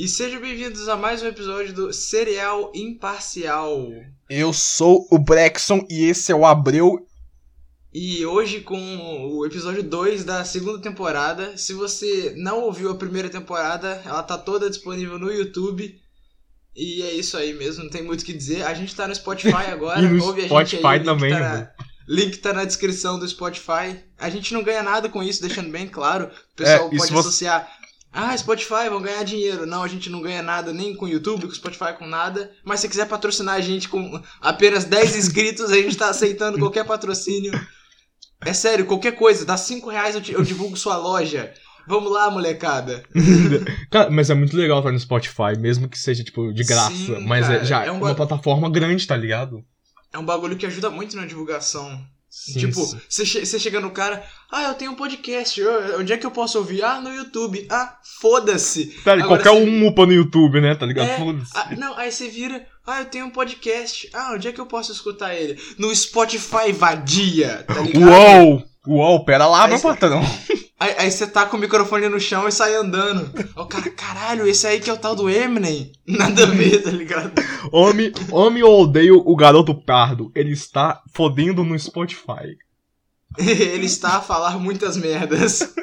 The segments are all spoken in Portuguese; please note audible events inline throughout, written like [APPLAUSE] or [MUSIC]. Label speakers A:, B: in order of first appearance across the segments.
A: E sejam bem-vindos a mais um episódio do Serial Imparcial.
B: Eu sou o Brexon e esse é o Abreu.
A: E hoje com o episódio 2 da segunda temporada. Se você não ouviu a primeira temporada, ela tá toda disponível no YouTube. E é isso aí mesmo, não tem muito o que dizer. A gente tá no Spotify [LAUGHS] agora,
B: E no
A: ouve a
B: Spotify
A: gente aí. link
B: também,
A: tá
B: né,
A: na-? Link tá na descrição do Spotify. A gente não ganha nada com isso, deixando bem claro. O pessoal
B: É,
A: pode
B: você-
A: associar. Ah, Spotify, vão ganhar dinheiro. Não, a gente não ganha nada nem com o YouTube, com o Spotify, com nada. Mas se quiser patrocinar a gente com apenas 10 inscritos, a gente tá aceitando qualquer patrocínio. É sério, qualquer coisa. Dá 5 reais, eu, te- eu divulgo sua loja. Vamos lá, molecada. [LAUGHS]
B: Cara, mas é muito legal estar no Spotify, mesmo que seja, tipo, de graça.
A: Sim,
B: mas
A: cara,
B: é, já
A: é
B: é
A: um
B: uma plataforma grande, tá ligado?
A: É um bagulho que ajuda muito na divulgação.
B: Sim,
A: tipo, você che- chega no cara, ah, eu tenho um podcast, ô, onde é que eu posso ouvir? Ah, no YouTube. Ah, foda-se. Agora
B: qualquer um upa no YouTube, né? Tá ligado?
A: É,
B: Foda-se.
A: Ah, não, aí você vira, ah, eu tenho um podcast. Ah, onde é que eu posso escutar ele? No Spotify vadia, tá ligado?
B: Uou! Uou, pera lá,
A: Aí
B: meu
A: cê-
B: patrão. [LAUGHS]
A: Aí, você tá com o microfone no chão e sai andando. Ó, cara, caralho, esse aí que é o tal do Eminem. [LAUGHS] Nada a ver, tá ligado?
B: Homem, homem eu odeio o garoto pardo. Ele está fodendo no Spotify. [LAUGHS]
A: Ele está a falar muitas merdas.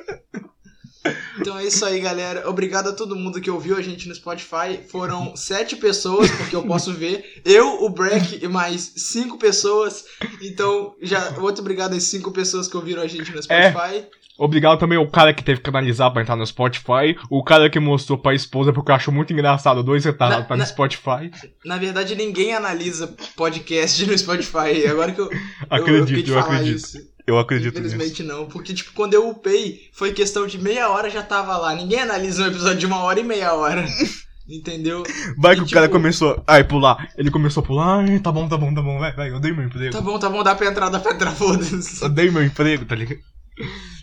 A: Então é isso aí, galera. Obrigado a todo mundo que ouviu a gente no Spotify. Foram sete pessoas, porque eu posso ver. Eu, o Breck e mais cinco pessoas. Então, já muito obrigado às cinco pessoas que ouviram a gente no Spotify.
B: Obrigado também ao cara que teve que analisar pra entrar no Spotify. O cara que mostrou pra esposa porque eu acho muito engraçado. Dois retardados tá
A: na-
B: no Spotify.
A: Na verdade, ninguém analisa podcast no Spotify. Agora que eu, eu, eu
B: Acredito,
A: de
B: eu
A: falar
B: acredito.
A: isso.
B: Eu acredito nisso.
A: Infelizmente não, porque tipo, quando eu upei, foi questão de meia hora já tava lá. Ninguém analisa um episódio de uma hora e meia hora. [LAUGHS] Entendeu?
B: Vai
A: E,
B: que o cara
A: tipo-
B: começou. Ai, pular. Ele começou a pular. Ai, tá bom, tá bom, tá bom. Vai, vai. Eu dei meu emprego.
A: Tá bom, tá bom, dá pra entrar, dá pra entrar, [LAUGHS] foda-se.
B: Eu dei meu emprego, tá ligado?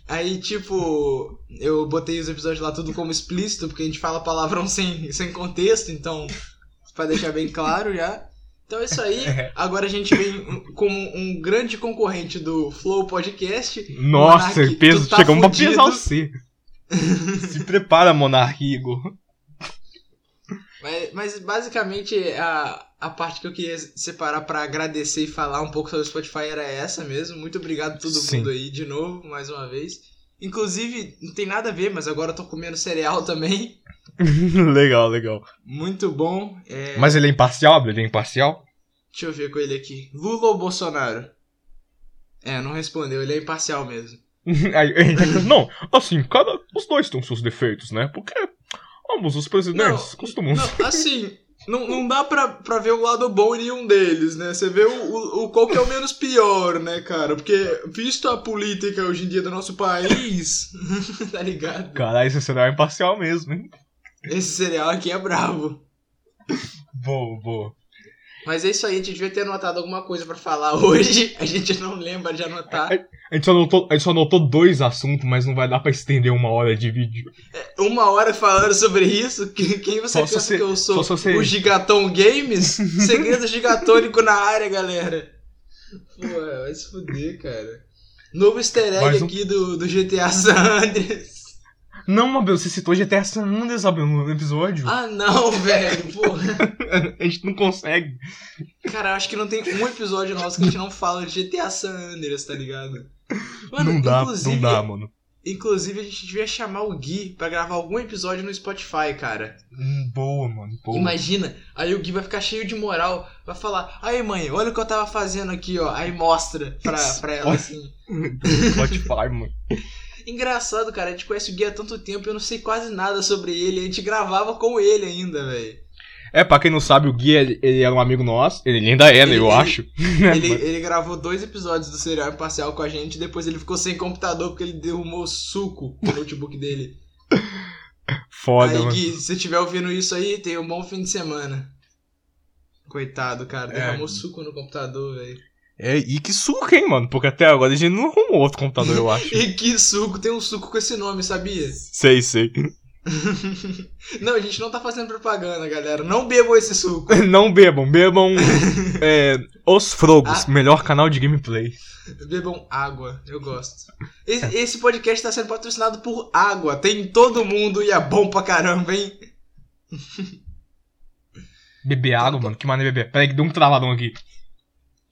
A: Aí, tipo, eu botei os episódios lá tudo como explícito, porque a gente fala palavrão sem, sem contexto, então, pra deixar bem claro já. Então é isso aí. [LAUGHS]
B: É.
A: Agora a gente vem como um grande concorrente do Flow Podcast.
B: Nossa,
A: Monark,
B: peso.
A: tá
B: Chegamos pra
A: fudido.
B: pesar você. [LAUGHS] Se prepara, Monarquigo.
A: Mas, mas basicamente a, a parte que eu queria separar pra agradecer e falar um pouco sobre o Spotify era essa mesmo. Muito obrigado a todo
B: Sim.
A: mundo aí de novo, mais uma vez. Inclusive, não tem nada a ver, mas agora eu tô comendo cereal também. [LAUGHS]
B: legal, legal.
A: Muito bom. É,
B: Mas ele é imparcial, ele é imparcial?
A: Deixa eu ver com ele aqui. Lula ou Bolsonaro? É, não respondeu, ele é imparcial mesmo. [LAUGHS] [LAUGHS]
B: Não, assim, cada. Os dois têm seus defeitos, né? Porque ambos os presidentes
A: Não,
B: costumam.
A: Não, assim, não, não dá pra, pra ver o lado bom em nenhum deles, né? Você vê o, o, o- qual que é o menos pior, né, cara? Porque, visto a política hoje em dia do nosso país, tá ligado?
B: Caralho, esse cenário é imparcial mesmo, hein?
A: Esse cereal aqui é bravo.
B: Boa, boa.
A: Mas é isso aí, a gente devia ter anotado alguma coisa pra falar [LAUGHS] hoje. A gente não lembra de anotar.
B: A gente, só anotou, a gente só anotou dois assuntos, mas não vai dar pra estender uma hora de vídeo.
A: Uma hora falando sobre isso? Que- Quem você
B: Só
A: pensa
B: você-
A: que eu sou?
B: só você-
A: O Gigaton Games? [LAUGHS] Segredo gigatônico na área, galera. Pô, vai se fuder, cara. Novo easter egg
B: um-
A: aqui do, do GTA San Andreas.
B: Não, Abel, você citou GTA San Andreas, no episódio.
A: Ah, não, [LAUGHS] velho. Porra. [LAUGHS]
B: A gente não consegue.
A: Cara, eu acho que não tem um episódio nosso que a gente não fala de GTA San Andreas, tá ligado? Mano,
B: não dá,
A: inclusive,
B: não dá, mano.
A: Inclusive, a gente devia chamar o Gui pra gravar algum episódio no Spotify, cara.
B: Hum, Boa, mano. Boa.
A: Imagina, aí o Gui vai ficar cheio de moral, vai falar, aí mãe, olha o que eu tava fazendo aqui, ó. Aí mostra pra, pra ela assim. [LAUGHS]
B: Spotify, mano.
A: Engraçado, cara, a gente conhece o Gui há tanto tempo, eu não sei quase nada sobre ele, a gente gravava com ele ainda, velho.
B: É, pra quem não sabe, o Gui, ele, ele era um amigo nosso. Ele ainda é, né, eu
A: ele-
B: acho. [LAUGHS]
A: Ele, ele gravou dois episódios do Serial Imparcial com a gente, depois ele ficou sem computador porque ele derrumou suco no notebook dele.
B: Foda,
A: aí,
B: mano.
A: Gui, se você estiver ouvindo isso aí, tenha um bom fim de semana. Coitado, cara,
B: É.
A: derramou suco no computador, velho.
B: É, e que suco, hein, mano? Porque até agora a gente não arrumou outro computador, eu acho. [LAUGHS]
A: E que suco, tem um suco com esse nome, sabia?
B: sei, sei. [LAUGHS]
A: Não, a gente não tá fazendo propaganda, galera. Não bebam esse suco. [LAUGHS]
B: Não bebam, bebam é, Os Frogos,
A: Ah.
B: melhor canal de gameplay.
A: Bebam água, eu gosto. Esse, esse podcast tá sendo patrocinado por água. Tem em todo mundo e é bom pra caramba, hein?
B: Beber água, mano. Que maneiro beber. Peraí, que deu um travadão aqui.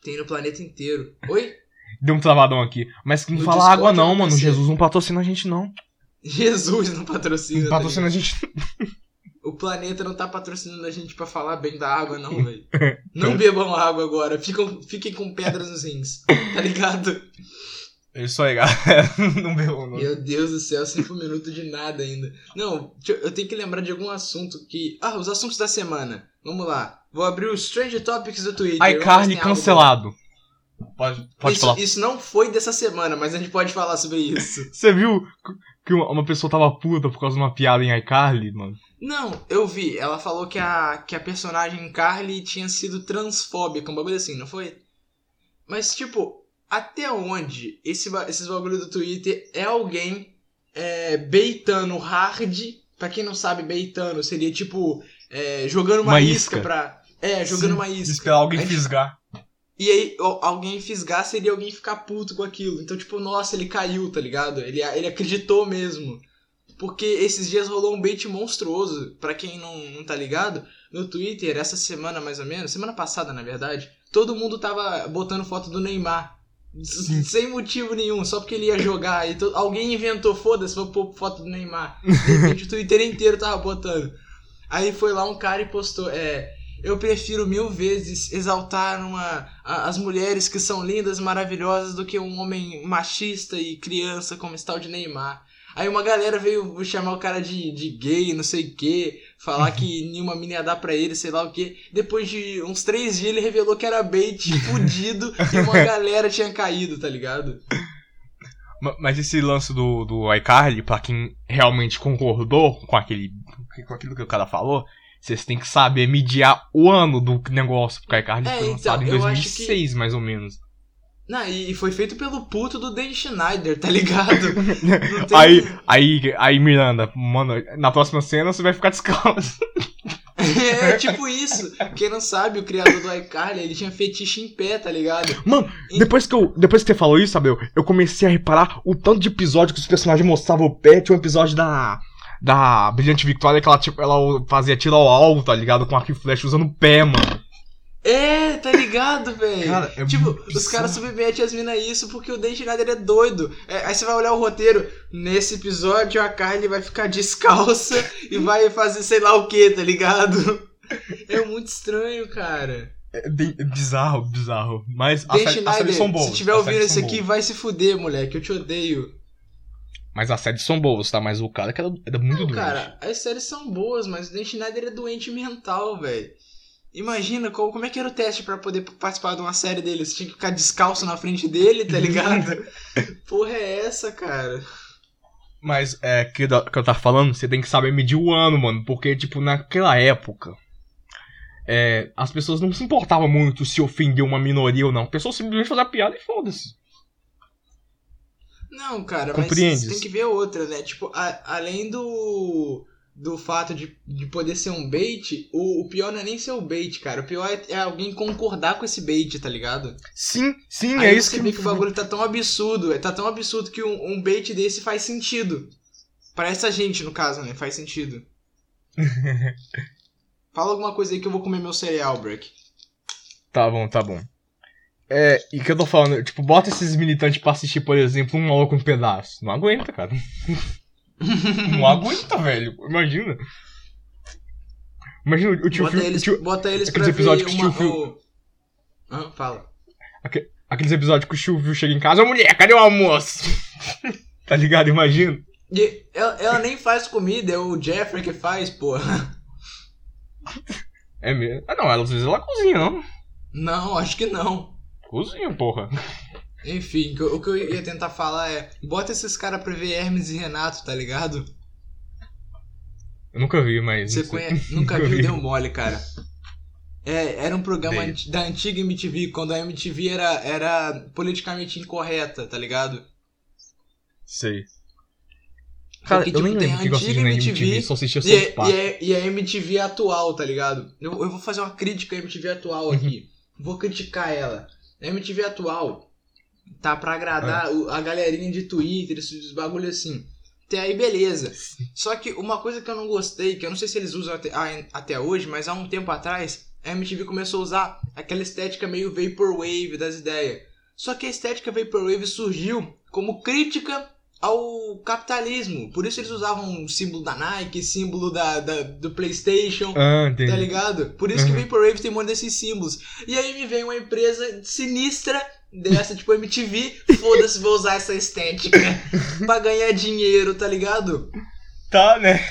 A: Tem no planeta inteiro. Oi?
B: Deu um travadão aqui. Mas não
A: No
B: fala
A: Discord
B: água não, mano. Jesus não patrocina a gente, não.
A: Jesus não patrocina.
B: Não
A: tá
B: patrocina a gente.
A: O planeta não tá patrocinando a gente pra falar bem da água, não, velho. [LAUGHS] Não bebam água agora. Ficam, fiquem com pedras nos rins. Tá ligado?
B: É isso aí, galera. [LAUGHS] Não bebam, não.
A: Meu Deus do céu, cinco minutos de nada ainda. Não, eu tenho que lembrar de algum assunto que. Ah, os assuntos da semana. Vamos lá. Vou abrir o Strange Topics do Twitter.
B: ICarly cancelado. Pode, pode
A: isso,
B: falar.
A: isso não foi dessa semana, mas a gente pode falar sobre isso. [LAUGHS]
B: Você viu que uma pessoa tava puta por causa de uma piada em iCarly, mano?
A: Não, eu vi. Ela falou que a, que a personagem Carly tinha sido transfóbica, um bagulho assim, não foi? Mas, tipo, até onde esse, esses bagulho do Twitter é alguém é, beitando hard? Pra quem não sabe, beitando seria tipo é, jogando uma,
B: Uma
A: isca.
B: isca.
A: pra. É, jogando
B: Sim,
A: uma isca.
B: Esperar alguém
A: Aí,
B: fisgar.
A: E aí, alguém fisgar seria alguém ficar puto com aquilo. Então, tipo, nossa, ele caiu, tá ligado? Ele, ele acreditou mesmo. Porque esses dias rolou um bait monstruoso. Pra quem não, não tá ligado, no Twitter, essa semana mais ou menos, semana passada na verdade, todo mundo tava botando foto do Neymar.
B: Sim. [LAUGHS]
A: Sem motivo nenhum, só porque ele ia jogar. E to- alguém inventou, foda-se, vou pôr foto do Neymar. [LAUGHS] De repente o Twitter inteiro tava botando. Aí foi lá um cara e postou, é. Eu prefiro mil vezes exaltar uma, a- as mulheres que são lindas, maravilhosas, do que um homem machista e criança como esse tal de Neymar. Aí uma galera veio chamar o cara de, de gay, não sei o que, falar que [LAUGHS] nenhuma mina ia dar pra ele, sei lá o que. Depois de uns três dias ele revelou que era bait, fudido, e uma [LAUGHS] galera tinha caído, tá ligado?
B: Ma- Mas esse lance do, do iCarly, pra quem realmente concordou com aquele com aquilo que o cara falou, vocês têm que saber mediar o ano do negócio, porque o iCarly
A: É,
B: foi
A: então,
B: lançado em
A: eu acho
B: 2006, mais ou menos.
A: Não, e foi feito pelo puto do Dan Schneider, tá ligado? [LAUGHS] Tem-
B: Aí, aí, aí, Miranda, mano, na próxima cena você vai ficar descalço. [LAUGHS]
A: É tipo isso. Quem não sabe, o criador do iCarly, ele tinha fetiche em pé, tá ligado?
B: Mano,
A: E-
B: depois que, eu, depois que você falou isso, Abel, eu comecei a reparar o tanto de episódio que os personagens mostravam o pé. Tinha um episódio da. Da Brilhante Victoria que ela, tipo, ela fazia tiro ao alvo, tá ligado? Com arco e flecha usando o pé, mano.
A: É, tá ligado, velho?
B: Cara, é
A: tipo,
B: muito
A: os
B: bizarro.
A: caras submetem as minas a isso porque o Dan Schneider é doido. É, aí você vai olhar o roteiro. Nesse episódio, a Carly vai ficar [LAUGHS] descalça e vai fazer sei lá o que, tá ligado? É muito estranho, cara.
B: É, bem- é bizarro, bizarro. Mas as, sé- as
A: Schneider,
B: séries são boas.
A: se tiver ouvindo isso aqui,
B: boas.
A: vai se fuder, moleque. Eu te odeio.
B: Mas as séries são boas, tá? Mas o cara que era, era muito
A: Não,
B: doente.
A: cara, as séries são boas, mas o Dan Schneider é doente mental, velho. Imagina qual, como é que era o teste pra poder participar de uma série dele. Você tinha que ficar descalço na frente dele, tá ligado? [LAUGHS] Porra é essa, cara?
B: Mas é que, que eu tava falando, você tem que saber medir o ano, mano. Porque, tipo, naquela época. é, as pessoas não se importavam muito se ofendeu uma minoria ou não. A pessoa simplesmente fazia piada e foda-se.
A: Não, cara, mas você tem que ver outra, né? Tipo, a- além do do fato de, de poder ser um bait, o, o pior não é nem ser o bait, cara. O pior é, é alguém concordar com esse bait, tá ligado?
B: Sim, sim,
A: Aí
B: é isso
A: você
B: que
A: vê que o bagulho tá tão absurdo, é, tá tão absurdo que um, um bait desse faz sentido. Pra essa gente, no caso, né? Faz sentido. [LAUGHS] Fala alguma coisa aí que eu vou comer meu cereal, Break.
B: Tá bom, tá bom. É, e que eu tô falando, tipo, bota esses militantes pra assistir, por exemplo, um maluco um pedaço. Não aguenta, cara. [LAUGHS] [LAUGHS] Não aguenta, velho. Imagina. Imagina o tio
A: Bota
B: Phil.
A: eles,
B: tio-
A: bota eles pra
B: aqueles episódios que o tio Phil-
A: fala.
B: aqueles episódios que o tio Phil chega em casa, mulher, cadê o almoço? [LAUGHS] tá ligado? Imagina.
A: E ela, ela nem faz comida, é o Jeffrey que faz, porra.
B: É mesmo. Ah, não, ela, às vezes ela cozinha, não.
A: Não, acho que não.
B: Cozinha, porra.
A: Enfim, o que eu- ia tentar falar é... Bota esses caras pra ver Hermes e Renato, tá ligado?
B: Eu nunca vi, mas.
A: Você conhece, nunca [LAUGHS]
B: Nunca
A: viu,
B: vi.
A: deu mole, cara. É, era um programa
B: Dei.
A: da antiga MTV, quando a MTV era, era politicamente incorreta, tá ligado?
B: Sei. Cara,
A: Porque,
B: eu nem
A: tipo, tem
B: lembro que eu assisti na
A: MTV,
B: MTV, só assistia
A: E,
B: South
A: é-
B: Park.
A: e, é- e a MTV atual, tá ligado? Eu, eu vou fazer uma crítica à MTV atual
B: Uhum.
A: aqui. Vou criticar ela. A MTV atual tá pra agradar
B: Ah.
A: a galerinha de Twitter, esses bagulho assim. Até aí, beleza. Só que uma coisa que eu não gostei, que eu não sei se eles usam até, até hoje, mas há um tempo atrás, a MTV começou a usar aquela estética meio Vaporwave das ideias. Só que a estética Vaporwave surgiu como crítica ao capitalismo. Por isso eles usavam o símbolo da Nike, símbolo da, da- do PlayStation.
B: Ah, entendi.
A: Tá ligado? Por isso que
B: Uhum.
A: Vaporwave tem um monte desses símbolos. E aí me vem uma empresa sinistra dessa, tipo MTV, foda-se, vou usar essa estética [LAUGHS] pra ganhar dinheiro, tá ligado?
B: Tá, né?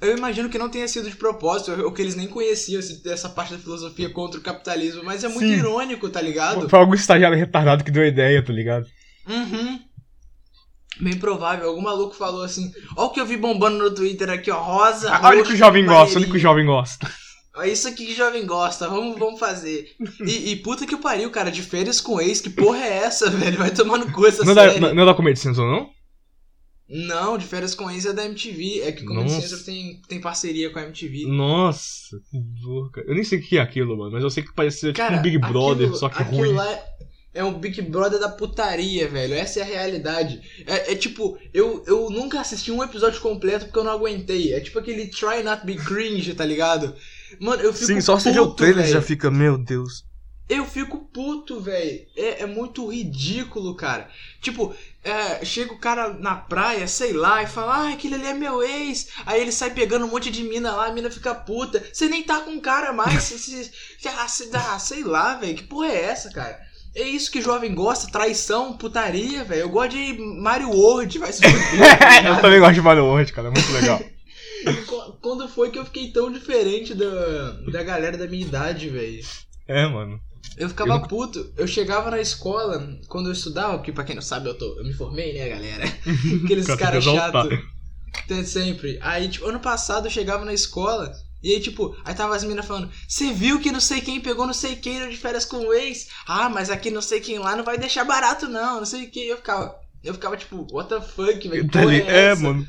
A: Eu imagino que não tenha sido de propósito, ou que eles nem conheciam essa parte da filosofia contra o capitalismo, mas é muito
B: Sim.
A: irônico, tá ligado?
B: Foi algum estagiário retardado que deu a ideia, tá ligado?
A: Uhum. Bem provável, algum maluco falou assim: Ó, o que eu vi bombando no Twitter aqui, ó, rosa.
B: Olha
A: roxo,
B: que o jovem gosta, olha que o
A: maneirinho."
B: jovem gosta.
A: É isso aqui que jovem gosta, vamos, vamos fazer. E, e puta que pariu, cara, de férias com ex, que porra é essa, [LAUGHS] velho? Vai tomar no cu essa
B: Não
A: série.
B: não é da Comedy Central, não?
A: Não, de férias com ex é da MTV. É que Comedy
B: Nossa.
A: Central tem, tem parceria com a MTV.
B: Nossa, que louca. Eu nem sei o que é aquilo, mano, mas eu sei que parecia tipo
A: Cara,
B: um Big Brother,
A: aquilo-
B: só que
A: aquilo
B: ruim.
A: lá é- é um Big Brother da putaria, velho. Essa é a realidade. É, é tipo, eu, eu nunca assisti um episódio completo porque eu não aguentei. É tipo aquele Try Not Be Cringe, tá ligado? Mano, eu fico
B: Sim, só vê o trailer já fica, meu Deus.
A: Eu fico puto, velho. É, é muito ridículo, cara. Tipo, é, chega o cara na praia, sei lá, e fala, ah, aquele ali é meu ex. Aí ele sai pegando um monte de mina lá, a mina fica puta. Você nem tá com o cara mais. Você, [LAUGHS] ah, você- ah, sei lá, velho. Que porra é essa, cara? É isso que jovem gosta, traição, putaria, velho. Eu gosto de Mario World, vai se [LAUGHS] fuder. tá
B: eu também gosto de Mario World, cara, é muito legal. [LAUGHS]
A: Qu- Quando foi que eu fiquei tão diferente da, da galera da minha idade, velho?
B: é, mano.
A: Eu ficava
B: Eu
A: puto. Eu chegava na escola, quando eu estudava, porque pra quem não sabe, eu, tô, eu me formei, né, galera? [LAUGHS] Aqueles
B: Cara,
A: caras
B: que exaltar.
A: chatos. Tem sempre. Aí, tipo, ano passado eu chegava na escola. E aí, tipo, aí tava as meninas falando: Você viu que não sei quem pegou não sei quem de férias com o ex? Ah, mas aqui não sei quem lá não vai deixar barato, não. Não sei o que. Eu ficava. Eu ficava tipo, what the fuck, velho? que
B: Tá
A: é,
B: É, mano.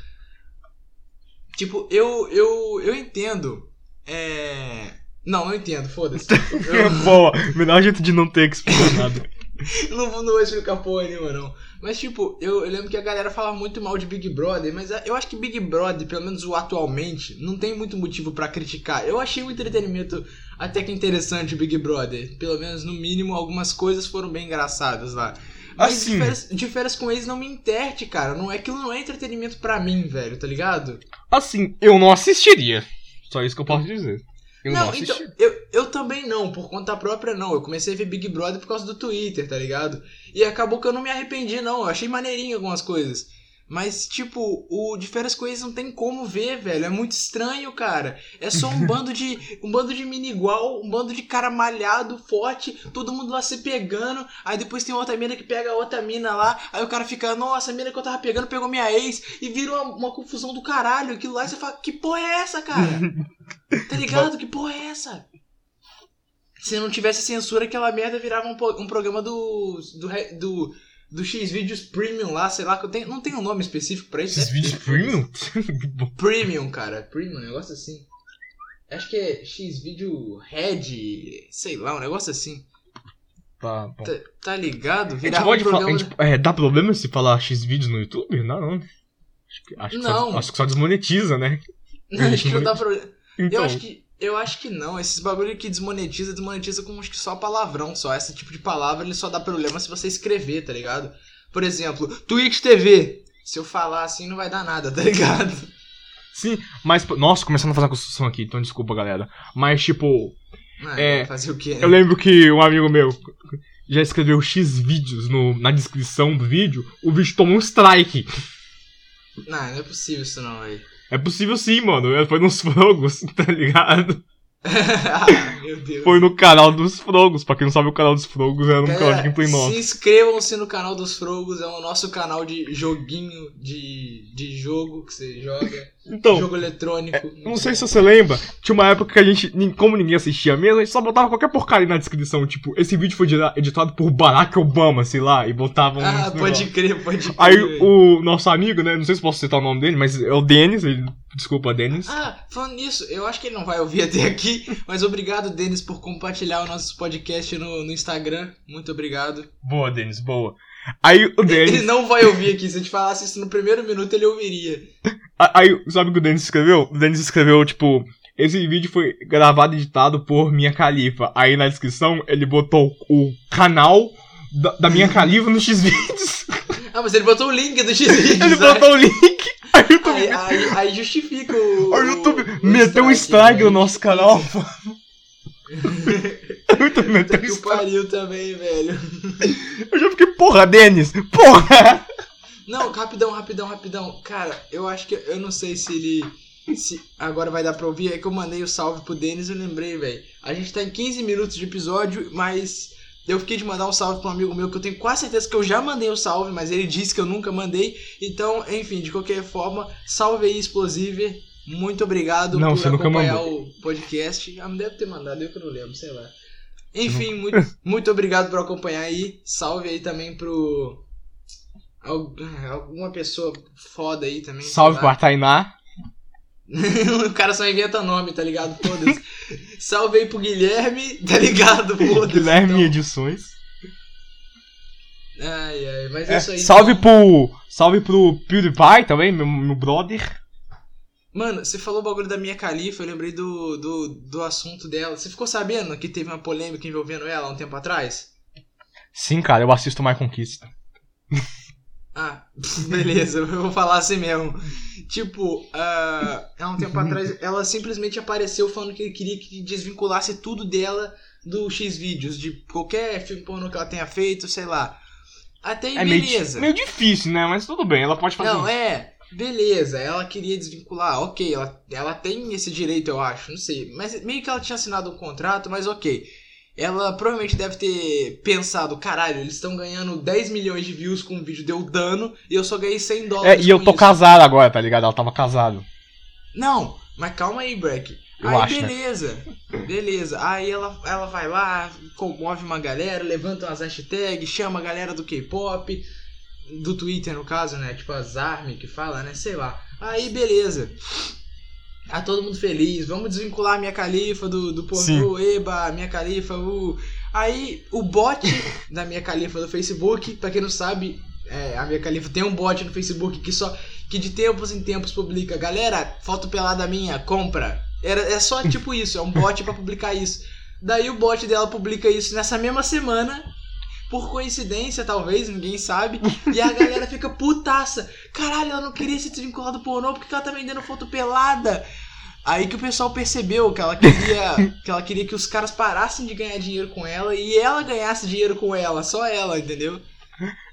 A: Tipo, eu, eu, eu entendo. É. Não, não entendo, foda-se. [LAUGHS] Eu-
B: boa. Melhor jeito de não ter que explicar nada. [LAUGHS]
A: não, vou- não vou explicar porra nenhuma, não. Mas, tipo, eu, eu lembro que a galera fala muito mal de Big Brother, mas eu acho que Big Brother, pelo menos o atualmente, não tem muito motivo pra criticar. Eu achei o entretenimento até que interessante, Big Brother. Pelo menos, no mínimo, algumas coisas foram bem engraçadas lá. Mas
B: Assim.
A: de, férias, de férias com eles não me interte, cara. Não, aquilo não é entretenimento pra mim, velho, tá ligado?
B: Assim, eu não assistiria. Só isso que eu posso dizer. Eu não,
A: não, então, eu, eu também não, por conta própria não. Eu comecei a ver Big Brother por causa do Twitter, tá ligado? E acabou que eu não me arrependi, não. Eu achei maneirinho algumas coisas. Mas, tipo, o de férias com eles não tem como ver, velho. É muito estranho, cara. É só um bando de. Um bando de mina igual, um bando de cara malhado, forte, todo mundo lá se pegando. Aí depois tem outra mina que pega outra mina lá. Aí o cara fica, nossa, a mina que eu tava pegando pegou minha ex. E vira uma, uma confusão do caralho. Aquilo lá e você fala, que porra é essa, cara? [LAUGHS] Tá ligado? Que porra é essa? Se não tivesse censura, aquela merda virava um, um programa do. do. do, do X-Videos Premium lá, sei lá, que eu tenho, não tem um nome específico pra isso.
B: Vídeos
A: ter. [LAUGHS]
B: premium? [LAUGHS]
A: Premium, cara. Premium, um negócio assim. Acho que é X-Video Red, sei lá, um negócio assim.
B: tá bom.
A: Tá, tá ligado? Virava
B: pode
A: um
B: falar.
A: programa.
B: gente- é, dá problema se falar X vídeos no YouTube? Não, não. Acho que, acho que,
A: Não.
B: Só, acho que só desmonetiza, né? [LAUGHS]
A: Não, acho que não dá problema.
B: Então,
A: Eu acho que. Eu acho que não. Esses bagulho que desmonetiza, desmonetiza com acho que só palavrão. Só esse tipo de palavra ele só dá problema se você escrever, tá ligado? Por exemplo, Twitch TV. Se eu falar assim, não vai dar nada, tá ligado?
B: sim, mas. Nossa, começando a fazer a construção aqui, então desculpa, galera. Mas, tipo,
A: Não,
B: É,
A: fazer o quê? né?
B: eu lembro que um amigo meu já escreveu X vídeos no, na descrição do vídeo, o vídeo tomou um strike.
A: Não, não é possível isso não, aí.
B: É possível sim, mano. Foi nos [LAUGHS] frogos, tá ligado? [LAUGHS]
A: ah, meu Deus.
B: Foi no canal dos frogos. Pra quem não sabe, o canal dos frogos era um
A: Galera,
B: canal de gameplay nosso.
A: Se inscrevam-se no canal dos Frogos, é o nosso canal de joguinho de, de jogo que você joga.
B: Então,
A: jogo eletrônico.
B: Não sei se você lembra, tinha uma época que a gente, como ninguém assistia mesmo, a gente só botava qualquer porcaria na descrição, tipo, esse vídeo foi edita- editado por Barack Obama, sei lá, e botavam
A: Ah, pode crer, pode crer.
B: Aí o nosso amigo, né, não sei se posso citar o nome dele, mas é o Denis, ele, desculpa, Denis.
A: Ah, falando nisso, eu acho que ele não vai ouvir até aqui, mas obrigado, Denis, por compartilhar o nosso podcast no, no Instagram. Muito obrigado.
B: Boa, Denis, boa. Aí o
A: Ele
B: Denis.
A: não vai ouvir aqui. Se a gente falasse isso no primeiro minuto, ele ouviria.
B: Aí, sabe o que o Denis escreveu? O Denis escreveu, tipo, esse vídeo foi gravado e editado por Minha Califa. Aí na descrição ele botou o canal da, da Minha Califa no X-Vídeos. [LAUGHS]
A: Ah, mas ele botou o link do [LAUGHS]
B: Ele
A: X-Videos.
B: botou o link. Aí o YouTube,
A: Aí, aí, aí justifica o.
B: o YouTube
A: o
B: meteu um strike
A: né?
B: no nosso canal. [LAUGHS] O YouTube meteu um
A: Que pariu também, velho.
B: Eu já fiquei, porra, Denis, porra!
A: Não, rapidão, rapidão, rapidão. Cara, eu acho que. Eu não sei se ele. Se agora vai dar pra ouvir. É que eu mandei o salve pro Denis e eu lembrei, velho. A gente tá em 15 minutos de episódio, mas. Eu fiquei de mandar um salve pra um amigo meu que eu tenho quase certeza que eu já mandei o salve, mas ele disse que eu nunca mandei. Então, enfim, de qualquer forma, salve aí, Explosiver. Muito obrigado
B: Não,
A: por
B: você nunca
A: acompanhar
B: mandou.
A: o podcast. Ah, não deve ter mandado, eu que não lembro, sei lá. Enfim, muito, muito obrigado por acompanhar aí. Salve aí também pro. al- Alguma pessoa foda aí também.
B: Salve pra Tainá. [LAUGHS]
A: o cara só inventa nome, tá ligado? Foda-se. Salve aí pro Guilherme, tá ligado? Foda-se.
B: Guilherme
A: então.
B: Edições.
A: Ai, ai, mas é,
B: É,
A: isso aí.
B: salve
A: então.
B: pro. Salve pro PewDiePie também, meu, meu brother.
A: Mano, você falou o bagulho da minha califa, eu lembrei do, do, do assunto dela. Você ficou sabendo que teve uma polêmica envolvendo ela há um tempo atrás?
B: Sim, cara, eu assisto My Conquista.
A: Ah, [LAUGHS] beleza, eu vou falar assim mesmo. Tipo, ah, há um tempo atrás, ela simplesmente apareceu falando que queria que desvinculasse tudo dela do X-Vídeos, de qualquer filme pornô que ela tenha feito, sei lá. Até aí,
B: É meio,
A: beleza.
B: di- meio difícil, né? Mas tudo bem, ela pode fazer
A: Não,
B: isso.
A: é, beleza, ela queria desvincular, ok, ela, ela tem esse direito, eu acho, não sei. Mas meio que ela tinha assinado um contrato, mas ok. Ela provavelmente deve ter pensado, caralho, eles estão ganhando 10 milhões de views com um vídeo deu dano e eu só ganhei 100
B: É,
A: dólares.
B: e eu tô
A: isso.
B: casado agora, tá ligado? Ela tava casado.
A: Não, mas calma aí, Breck.
B: Eu
A: aí
B: acho, né?
A: beleza, beleza. Aí ela, ela vai lá, comove uma galera, levanta umas hashtags, chama a galera do K-pop, do Twitter no caso, né? Tipo as Army que fala, né? Sei lá. Aí beleza. Tá todo mundo feliz, vamos desvincular a minha califa do, do pornô, eba, minha califa, uh. Aí o bot [LAUGHS] da minha califa do Facebook, pra quem não sabe, é, a minha califa tem um bot no Facebook que só que de tempos em tempos publica, galera, foto pelada minha, compra. Era, é só tipo isso, é um bot pra publicar isso. Daí o bot dela publica isso nessa mesma semana, por coincidência talvez, ninguém sabe, e a galera fica putaça. Caralho, ela não queria ser desvinculada do pornô, porque ela tá vendendo foto pelada? Aí que o pessoal percebeu que ela queria que ela queria que os caras parassem de ganhar dinheiro com ela e ela ganhasse dinheiro com ela, só ela, entendeu?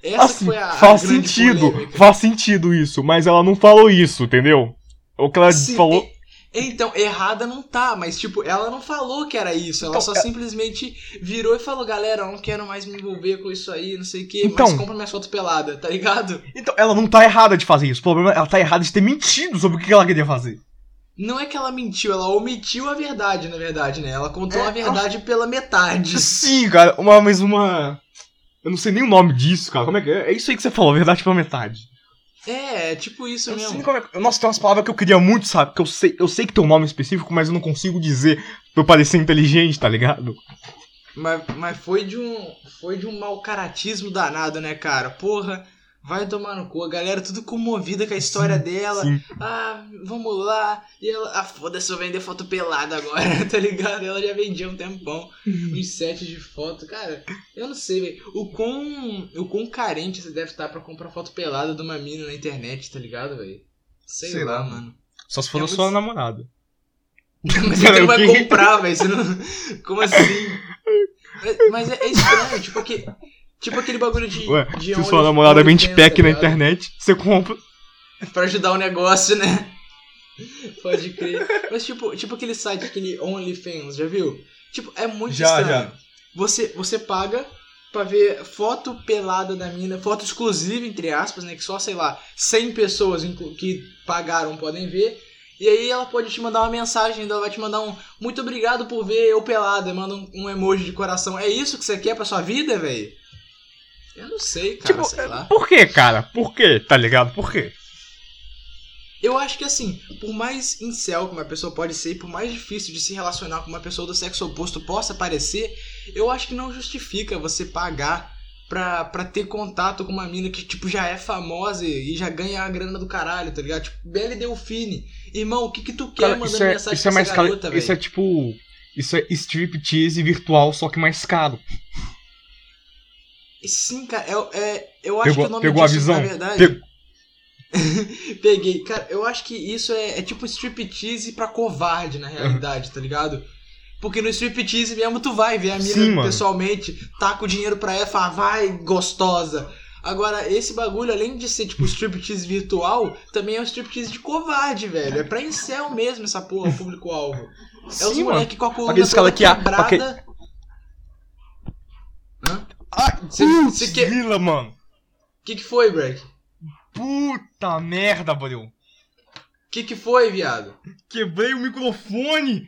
A: Essa
B: Assim,
A: foi a, a
B: faz
A: grande
B: sentido,
A: polêmica.
B: faz sentido isso, mas ela não falou isso, entendeu? O que ela
A: Sim,
B: falou.
A: Então, errada não tá, mas tipo, ela não falou que era isso. Ela
B: Então,
A: só
B: é-
A: simplesmente virou e falou, galera, eu não quero mais me envolver com isso aí, não sei o que,
B: Então-
A: mas compra minhas fotos pelada, tá ligado?
B: Então, ela não tá errada de fazer isso. O problema é ela tá errada de ter mentido sobre o que ela queria fazer.
A: Não é que ela mentiu, ela omitiu a verdade, na verdade, né? Ela contou
B: É,
A: a verdade pela metade.
B: Sim, cara, uma, mas uma. Eu não sei nem o nome disso, cara. Como é que é? É isso aí que você falou, verdade pela metade.
A: É, é tipo isso
B: Eu
A: mesmo.
B: é Nossa, tem umas palavras que eu queria muito, sabe? Que eu sei, eu sei que tem um nome específico, mas eu não consigo dizer pra eu parecer inteligente, tá ligado?
A: Mas, mas foi de um. Foi de um mau caratismo danado, né, cara? Porra, vai tomar no cu. A galera tudo comovida com a história dela.
B: Sim.
A: Ah, vamos lá. E ela. Ah, foda-se, eu vender foto pelada agora, [LAUGHS] tá ligado? Ela já vendia um tempão. Uns sets de foto. Cara, eu não sei, velho. O quão. O quão carente você deve estar pra comprar foto pelada de uma mina na internet, tá ligado, velho? Sei,
B: Sei
A: lá,
B: lá.
A: mano.
B: Só se for
A: É
B: da
A: muito-
B: sua namorada. [LAUGHS]
A: Mas você não vai comprar, velho. Não. Como assim? É- [LAUGHS] Mas é, é estranho, tipo, que, tipo aquele bagulho de.
B: Ué,
A: de
B: se sua namorada vende pack na internet, você compra. [LAUGHS]
A: Pra ajudar o negócio, né? [LAUGHS] Pode crer. Mas tipo, tipo aquele site, aquele OnlyFans, já viu? Tipo, é muito
B: Já,
A: estranho.
B: já.
A: Você, você paga pra ver foto pelada da mina, foto exclusiva, entre aspas, né? Que só, sei lá, 100 pessoas que pagaram podem ver. E aí ela pode te mandar uma mensagem, ela vai te mandar um muito obrigado por ver eu pelada, manda um, um emoji de coração. É isso que você quer pra sua vida, velho? Eu não sei, cara,
B: Tipo,
A: sei lá.
B: por que, cara? Por que? Tá ligado? Por quê?
A: Eu acho que assim, por mais incel que uma pessoa pode ser, por mais difícil de se relacionar com uma pessoa do sexo oposto possa parecer, eu acho que não justifica você pagar pra, pra ter contato com uma mina que, tipo, já é famosa e já ganha a grana do caralho, tá ligado? Tipo, Belle Delfine. Irmão, o que que tu quer
B: Cara,
A: mandando
B: isso é,
A: mensagem
B: isso é
A: pra
B: mais
A: essa
B: caro.
A: garota,
B: Isso é tipo. Isso é striptease virtual, só que mais caro.
A: Sim, cara, é, é- eu acho
B: Pegou-
A: que o nome
B: pegou a
A: disso,
B: visão?
A: na verdade...
B: Pegou. [LAUGHS]
A: Peguei. Cara, eu acho que isso é, é tipo striptease pra covarde, na realidade, tá ligado? Porque no striptease mesmo tu vai ver a mina
B: Sim, mano.
A: pessoalmente, taca o dinheiro pra ela e fala, vai, gostosa. Agora, esse bagulho, além de ser tipo striptease virtual, também é um striptease de covarde, velho. É pra incel mesmo essa porra, público-alvo. É os
B: Sim, mano.
A: moleque com a coluna
B: Aqueles
A: toda
B: que a-
A: quebrada.
B: aquele-
A: Hã?
B: Ai,
A: Cê-
B: putz,
A: cê que-
B: grila, mano.
A: Que que foi, Breck?
B: Puta merda, bro.
A: O que que foi, viado?
B: Quebrei o microfone.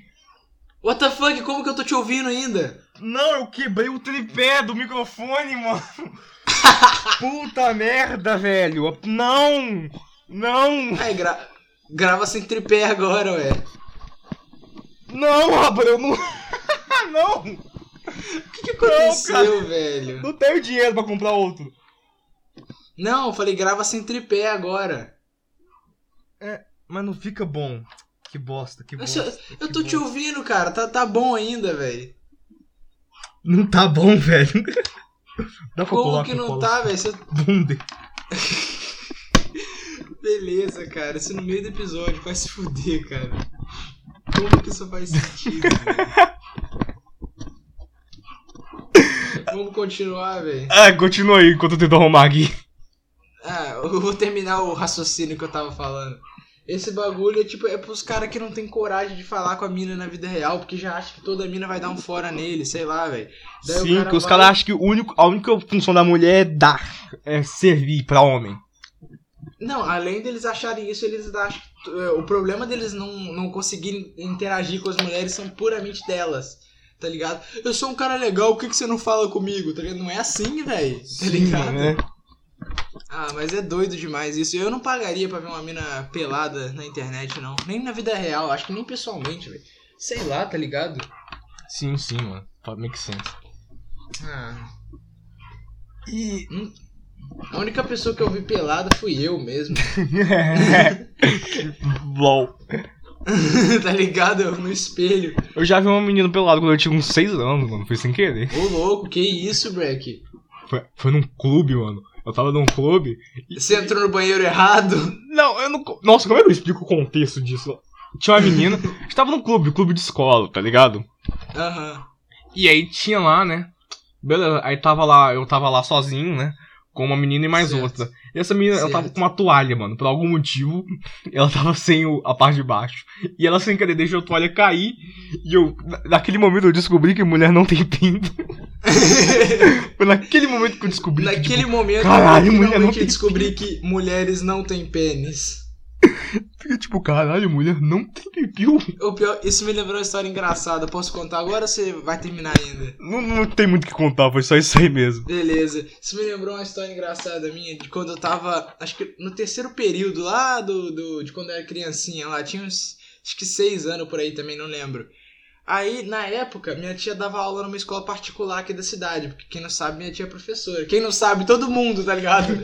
A: What the fuck? Como que eu tô te ouvindo ainda?
B: Não, eu quebrei o tripé do microfone, mano. [LAUGHS] Puta merda, velho. Não. Não.
A: Gra... grava sem tripé agora, ué.
B: Não, Abreu, não. [LAUGHS] não.
A: O [LAUGHS] que, que aconteceu, velho?
B: Não tenho dinheiro pra comprar outro.
A: Não, eu falei grava sem tripé agora.
B: Mas não fica bom. Que bosta, que
A: Eu,
B: bosta.
A: eu
B: que
A: tô te
B: bosta.
A: ouvindo, cara. Tá, tá bom ainda, velho.
B: Não tá bom, velho. [LAUGHS] Dá pra
A: Como que não tá, velho? Você-
B: Bunde. [LAUGHS]
A: Beleza, cara. Isso no meio do episódio. Vai se fuder, cara. Como que isso faz sentido? Vamos continuar, velho.
B: Ah, continua aí enquanto eu tento arrumar aqui.
A: Ah, eu vou terminar o raciocínio que eu tava falando. Esse bagulho é tipo, é pros caras que não tem coragem de falar com a mina na vida real, porque já acha que toda mina vai dar um fora nele, sei lá, velho.
B: Sim,
A: cara
B: que os
A: vai-
B: caras acham que o único, a única função da mulher é dar. É servir pra homem.
A: Não, além deles acharem isso, eles acham que é, o problema deles não, não conseguirem interagir com as mulheres são puramente delas. Tá ligado? Eu sou um cara legal, por que, que você não fala comigo? Tá ligado? Não é assim, velho. Tá ligado?
B: né?
A: Ah, mas é doido demais isso. Eu não pagaria pra ver uma mina pelada na internet, não. Nem na vida real, acho que nem pessoalmente, velho. Sei lá, tá ligado?
B: Sim, sim, mano. Make sense.
A: Ah,
B: E.
A: a única pessoa que eu vi pelada fui eu mesmo. [LAUGHS] [LAUGHS] [LAUGHS]
B: LOL. [LAUGHS]
A: tá ligado? No espelho.
B: Eu já vi uma menina pelada quando eu tinha uns 6 anos, mano. Foi sem querer.
A: Ô louco, que isso, Breck?
B: Foi, foi num clube, mano. Eu tava num clube.
A: Você entrou no banheiro errado?
B: Não, eu não. Nossa, como é que eu explico o contexto disso? Tinha uma menina. [LAUGHS] A gente tava num clube, clube de escola, tá ligado?
A: Aham.
B: E aí tinha lá, né? Beleza, aí tava lá, eu tava lá sozinho, né? Com uma menina e mais
A: Certo.
B: outra. E essa menina, ela tava
A: Certo.
B: com uma toalha, mano. Por algum motivo, ela tava sem o- a parte de baixo. E ela sem querer deixou a toalha cair. E eu, na- naquele momento eu descobri que mulher não tem pinto. [LAUGHS] Foi naquele momento que eu descobri que,
A: Naquele
B: tipo,
A: momento
B: caralho,
A: eu
B: mulher não
A: descobri que mulheres não têm pênis.
B: Fica tipo, caralho, mulher não tem pipiu.
A: O pior, isso me lembrou uma história engraçada. Posso contar agora ou você vai terminar ainda?
B: Não, não tem muito o que contar, foi só isso aí mesmo.
A: Beleza. Isso me lembrou uma história engraçada minha de quando eu tava, acho que no terceiro período lá do, do de quando eu era criancinha lá, tinha uns acho que seis anos por aí também, não lembro. Aí, na época, minha tia dava aula numa escola particular aqui da cidade, porque quem não sabe, minha tia é professora. Quem não sabe, todo mundo, tá ligado? [LAUGHS]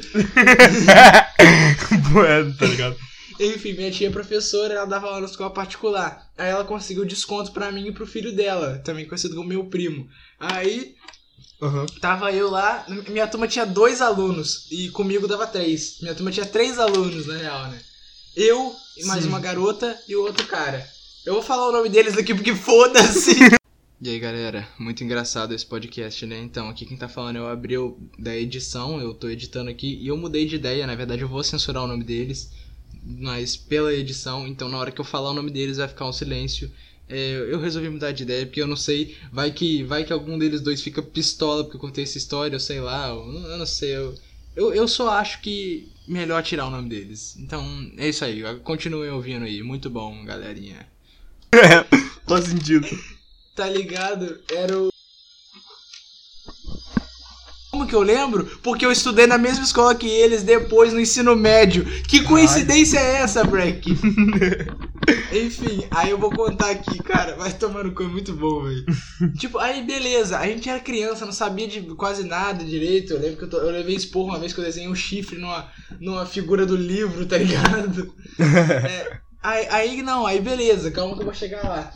B: Bueno, tá ligado?
A: Enfim, minha tia é professora, ela dava aula na escola particular. Aí ela conseguiu desconto pra mim e pro filho dela, também conhecido como meu primo. Aí
B: Aham.
A: Tava eu lá, minha turma tinha dois alunos e comigo dava três. Minha turma tinha três alunos, na real, né? Eu, e mais
B: Sim.
A: uma garota e o outro cara. Eu vou falar o nome deles aqui porque foda-se. [LAUGHS] E aí, galera, muito engraçado esse podcast, né? Então, aqui quem tá falando é o Abreu da edição, eu tô editando aqui e eu mudei de ideia, na verdade eu vou censurar o nome deles, mas pela edição, então na hora que eu falar o nome deles vai ficar um silêncio. É, eu resolvi mudar de ideia porque eu não sei, vai que vai que algum deles dois fica pistola porque eu contei essa história, ou sei lá, eu, não- eu não sei, eu, eu, eu só acho que melhor tirar o nome deles. Então, é isso aí, continuem ouvindo aí, muito bom, galerinha. [LAUGHS]
B: Faz sentido.
A: Tá ligado? Era o. Como que eu lembro? Porque eu estudei na mesma escola que eles depois no ensino médio. Que coincidência é essa, Breck? [LAUGHS] Enfim, aí eu vou contar aqui, cara, vai tomar no cu, é muito bom, velho. [LAUGHS] tipo, aí beleza, a gente era criança, não sabia de quase nada direito. Eu lembro que eu, eu levei esporro uma vez que eu desenhei um chifre numa, numa figura do livro, tá ligado? [LAUGHS] É, aí, aí não, aí beleza, calma que eu vou chegar lá.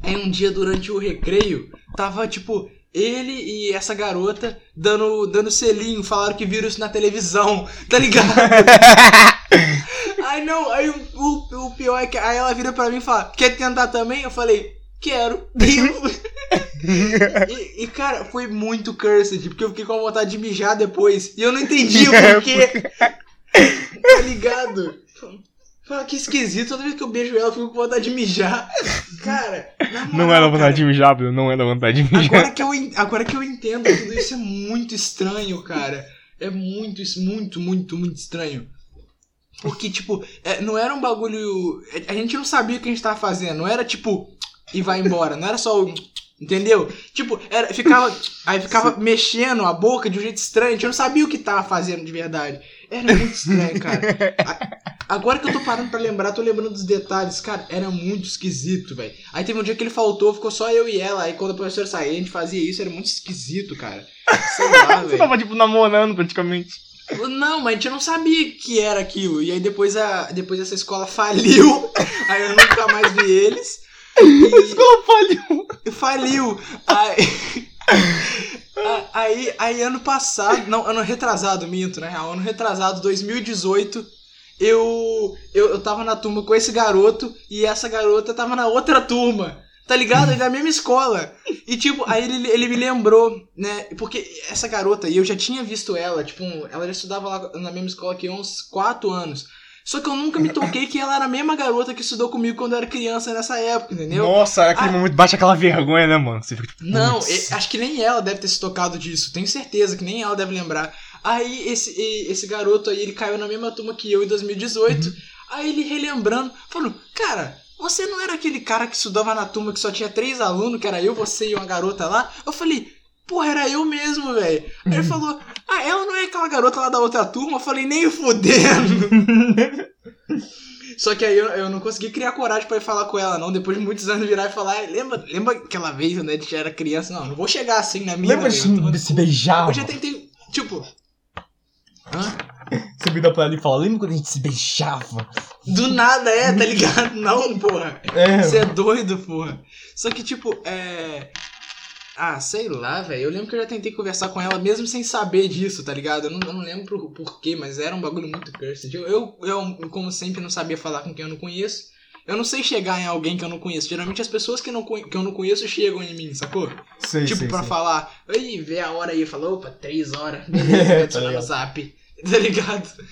A: Aí um dia durante o recreio, tava tipo. Ele e essa garota dando, dando selinho, falaram que viram isso na televisão, tá ligado? [LAUGHS] Aí não, aí o, o, o pior é que aí ela vira pra mim e fala, quer tentar também? Eu falei, quero. [LAUGHS] [LAUGHS] E, e, cara, foi muito cursed, porque eu fiquei com vontade de mijar depois. E eu não entendi o porquê. tá ligado? Fala, que esquisito, toda vez que eu beijo ela, eu fico com vontade de mijar. Cara, moral,
B: Não era vontade
A: cara,
B: de mijar, Bruno. Não era vontade de mijar.
A: Agora que, eu, agora que eu entendo, tudo isso é muito estranho, cara. É muito, muito, muito, muito estranho. Porque, tipo, é, não era um bagulho. A gente não sabia o que a gente tava fazendo. Não era tipo, e vai embora. Não era só o. Entendeu? Tipo, era, ficava. Aí ficava mexendo a boca de um jeito estranho. A gente não sabia o que tava fazendo de verdade. Era muito estranho, cara. [LAUGHS] A- Agora que eu tô parando pra lembrar, tô lembrando dos detalhes, cara, era muito esquisito, velho. Aí teve um dia que ele faltou, ficou só eu e ela. Aí quando a professora saía, a gente fazia isso, era muito esquisito, cara. Sei lá, [LAUGHS]
B: Você tava, tipo, namorando praticamente.
A: Não, mas a gente não sabia que era aquilo. E aí depois, a, depois essa escola faliu. [LAUGHS] Aí eu nunca mais vi eles. E
B: Escola faliu.
A: faliu. Aí, a- aí, aí ano passado, não, ano retrasado, minto, na real, ano retrasado, 2018, eu, eu, eu tava na turma com esse garoto e essa garota tava na outra turma. Tá ligado? Da mesma escola. E, tipo, aí ele, ele me lembrou, né? Porque essa garota, e eu já tinha visto ela, tipo, ela já estudava lá na mesma escola que uns 4 anos. Só que eu nunca me toquei que ela era a mesma garota que estudou comigo quando eu era criança nessa época, entendeu?
B: Nossa, é aquele
A: Ah.
B: momento bate aquela vergonha, né, mano? Você fica tipo.
A: Não, acho que nem ela deve ter se tocado disso. Tenho certeza que nem ela deve lembrar. Aí esse, e- esse garoto aí, ele caiu na mesma turma que eu em 2018. Aí ele relembrando, falou, cara, você não era aquele cara que estudava na turma que só tinha três alunos, que era eu, você e uma garota lá? Eu falei, porra, era eu mesmo, velho. Aí ele falou, ah, ela não é aquela garota lá da outra turma? Eu falei, nem fudendo. [LAUGHS] Só que aí eu, eu não consegui criar coragem pra ir falar com ela, não. Depois de muitos anos virar e falar, "Ah, lembra, lembra aquela vez quando a gente era criança? Não, não vou chegar assim na minha.
B: Lembra de, de se beijar?
A: Eu já tentei, tipo. Hã?
B: Você vira pra ela e fala, lembra quando a gente se beijava?
A: Do nada é, tá ligado? Não, porra.
B: É.
A: Você é doido, porra. Só que, tipo, é. Ah, sei lá, velho. Eu lembro que eu já tentei conversar com ela mesmo sem saber disso, tá ligado? Eu não, eu não lembro por, por quê, mas era um bagulho muito cursed. Eu, eu, eu, como sempre, não sabia falar com quem eu não conheço. Eu não sei chegar em alguém que eu não conheço. Geralmente as pessoas que, não, que eu não conheço chegam em mim, sacou?
B: Sei,
A: tipo,
B: sei,
A: pra
B: sei.
A: falar, ei, vê a hora aí. Falou, opa, três horas. [LAUGHS] Beleza,
B: É,
A: vou
B: tá
A: no zap. [LAUGHS] Tá ligado?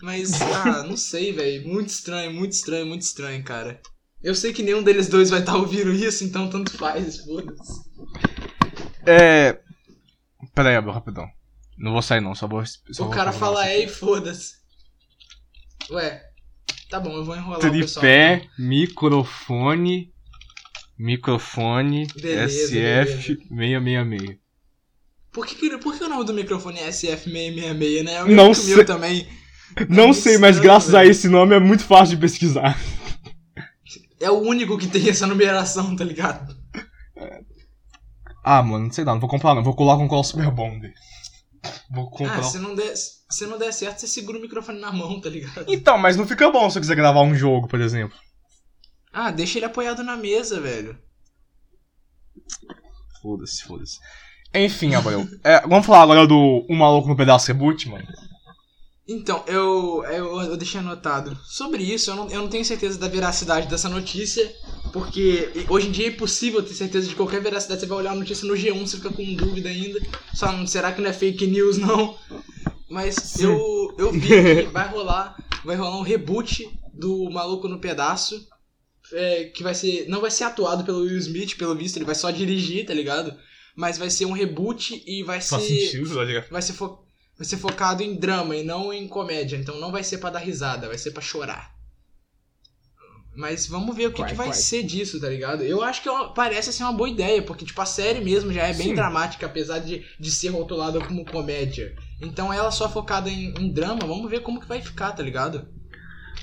A: Mas, ah, não sei, velho. Muito estranho, muito estranho, muito estranho, cara. Eu sei que nenhum deles dois vai estar ouvindo isso, então tanto faz, foda-se.
B: É. Pera aí, Abel, rapidão. Não vou sair, não, só vou. Só
A: O
B: vou
A: cara fala é e foda-se. Ué, tá bom, eu vou enrolar
B: aqui.
A: o pessoal.
B: Tripé, microfone. Microfone.
A: Beleza,
B: SF666.
A: Por que, por que o nome do microfone é SF666, né? É
B: Não sei.
A: também. [LAUGHS]
B: Não
A: muito
B: sei, mas graças a
A: velho.
B: esse nome é muito fácil de pesquisar.
A: É o único que tem essa numeração, tá ligado?
B: Ah, mano, não sei lá, não vou comprar não. Vou colar com cola super bonder. Vou comprar.
A: Ah, se não, der, se não der certo, você segura o microfone na mão, tá ligado?
B: Então, mas não fica bom se eu quiser gravar um jogo, por exemplo.
A: Ah, deixa ele apoiado na mesa, velho.
B: Foda-se, foda-se. Enfim, Abel. É, vamos falar agora do Um Maluco no Pedaço Reboot, mano.
A: Então, eu, eu, eu deixei anotado. Sobre isso, eu não, eu não tenho certeza da veracidade dessa notícia, porque hoje em dia é impossível ter certeza de qualquer veracidade. Você vai olhar a notícia no G1, você fica com dúvida ainda. Só, não- será que não é fake news, não? Mas eu, eu vi que [LAUGHS] vai rolar, vai rolar um reboot do Maluco no Pedaço, é, que vai ser, não vai ser atuado pelo Will Smith, pelo visto, ele vai só dirigir, tá ligado? Mas vai ser um reboot e vai
B: Faz
A: ser
B: sentido, tá ligado?
A: vai ser, fo- vai ser focado em drama e não em comédia. Então não vai ser pra dar risada, vai ser pra chorar. Mas vamos ver o que, que vai ser disso, tá ligado? Eu acho que é parece ser uma boa ideia, porque tipo, a série mesmo já é bem
B: Sim.
A: dramática, apesar de, de ser rotulada como comédia. Então ela só focada em, em drama, vamos ver como que vai ficar, tá ligado?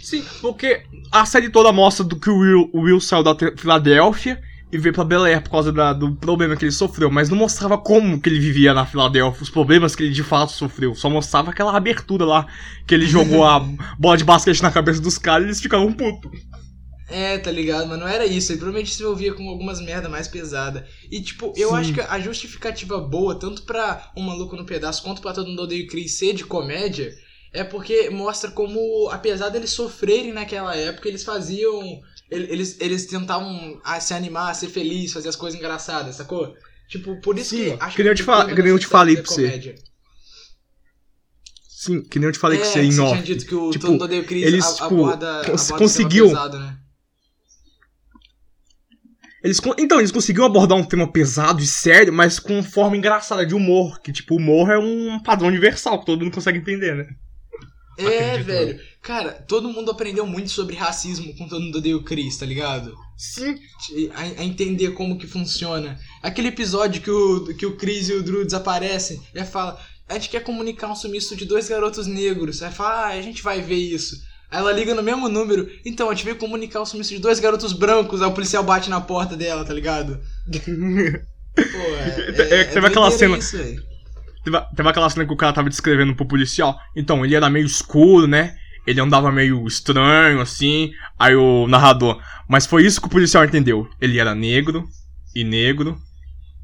B: Sim, porque a série toda mostra do que o Will, o Will saiu da Filadélfia e veio pra Bel Air por causa da- do problema que ele sofreu, mas não mostrava como que ele vivia na Filadélfia, os problemas que ele de fato sofreu. Só mostrava aquela abertura lá, que ele jogou a [LAUGHS] bola de basquete na cabeça dos caras e eles ficavam putos.
A: É, tá ligado? Mas não era isso. Ele provavelmente se envolvia com algumas merda mais pesada. E, tipo, eu
B: Sim.
A: acho que a justificativa boa, tanto pra Um Maluco no Pedaço quanto pra Todo Mundo Odeia o Chris ser de comédia, é porque mostra como, apesar deles sofrerem naquela época, eles faziam. Ele- Eles, eles tentavam ah, se animar, ser feliz, fazer as coisas engraçadas, sacou? Tipo, por isso
B: Sim,
A: que. Acho
B: que nem eu te
A: o
B: fa-
A: tema
B: que nem eu te falei pra
A: é
B: você.
A: comédia.
B: Sim, que nem eu te falei
A: é,
B: que você em
A: você
B: off.
A: tinha dito que o
B: Tipo,
A: Chris
B: eles,
A: a-
B: tipo,
A: aborda,
B: cons-
A: aborda
B: conseguiu.
A: pesado, né?
B: Eles, então, eles conseguiram abordar um tema pesado e sério, mas com forma engraçada de humor. Que, tipo, humor é um padrão universal que todo mundo consegue entender, né?
A: É,
B: Acredito
A: velho. Cara, todo mundo aprendeu muito sobre racismo com todo mundo odeia Chris, tá ligado?
B: Sim.
A: A, a entender como que funciona. Aquele episódio que o, que o Chris e o Drew desaparecem, e aí fala, a gente quer comunicar um sumiço de dois garotos negros. Aí fala, ah, a gente vai ver isso. Aí ela liga no mesmo número, então, a gente veio comunicar o sumiço de dois garotos brancos, aí o policial bate na porta dela, tá ligado? [LAUGHS] Pô, é,
B: É, teve aquela cena-
A: Isso.
B: Teve, teve aquela cena que o cara tava descrevendo pro policial. Então, ele era meio escuro, né? Ele andava meio estranho, assim. Aí o narrador. Mas foi isso que o policial entendeu. Ele era negro, e negro,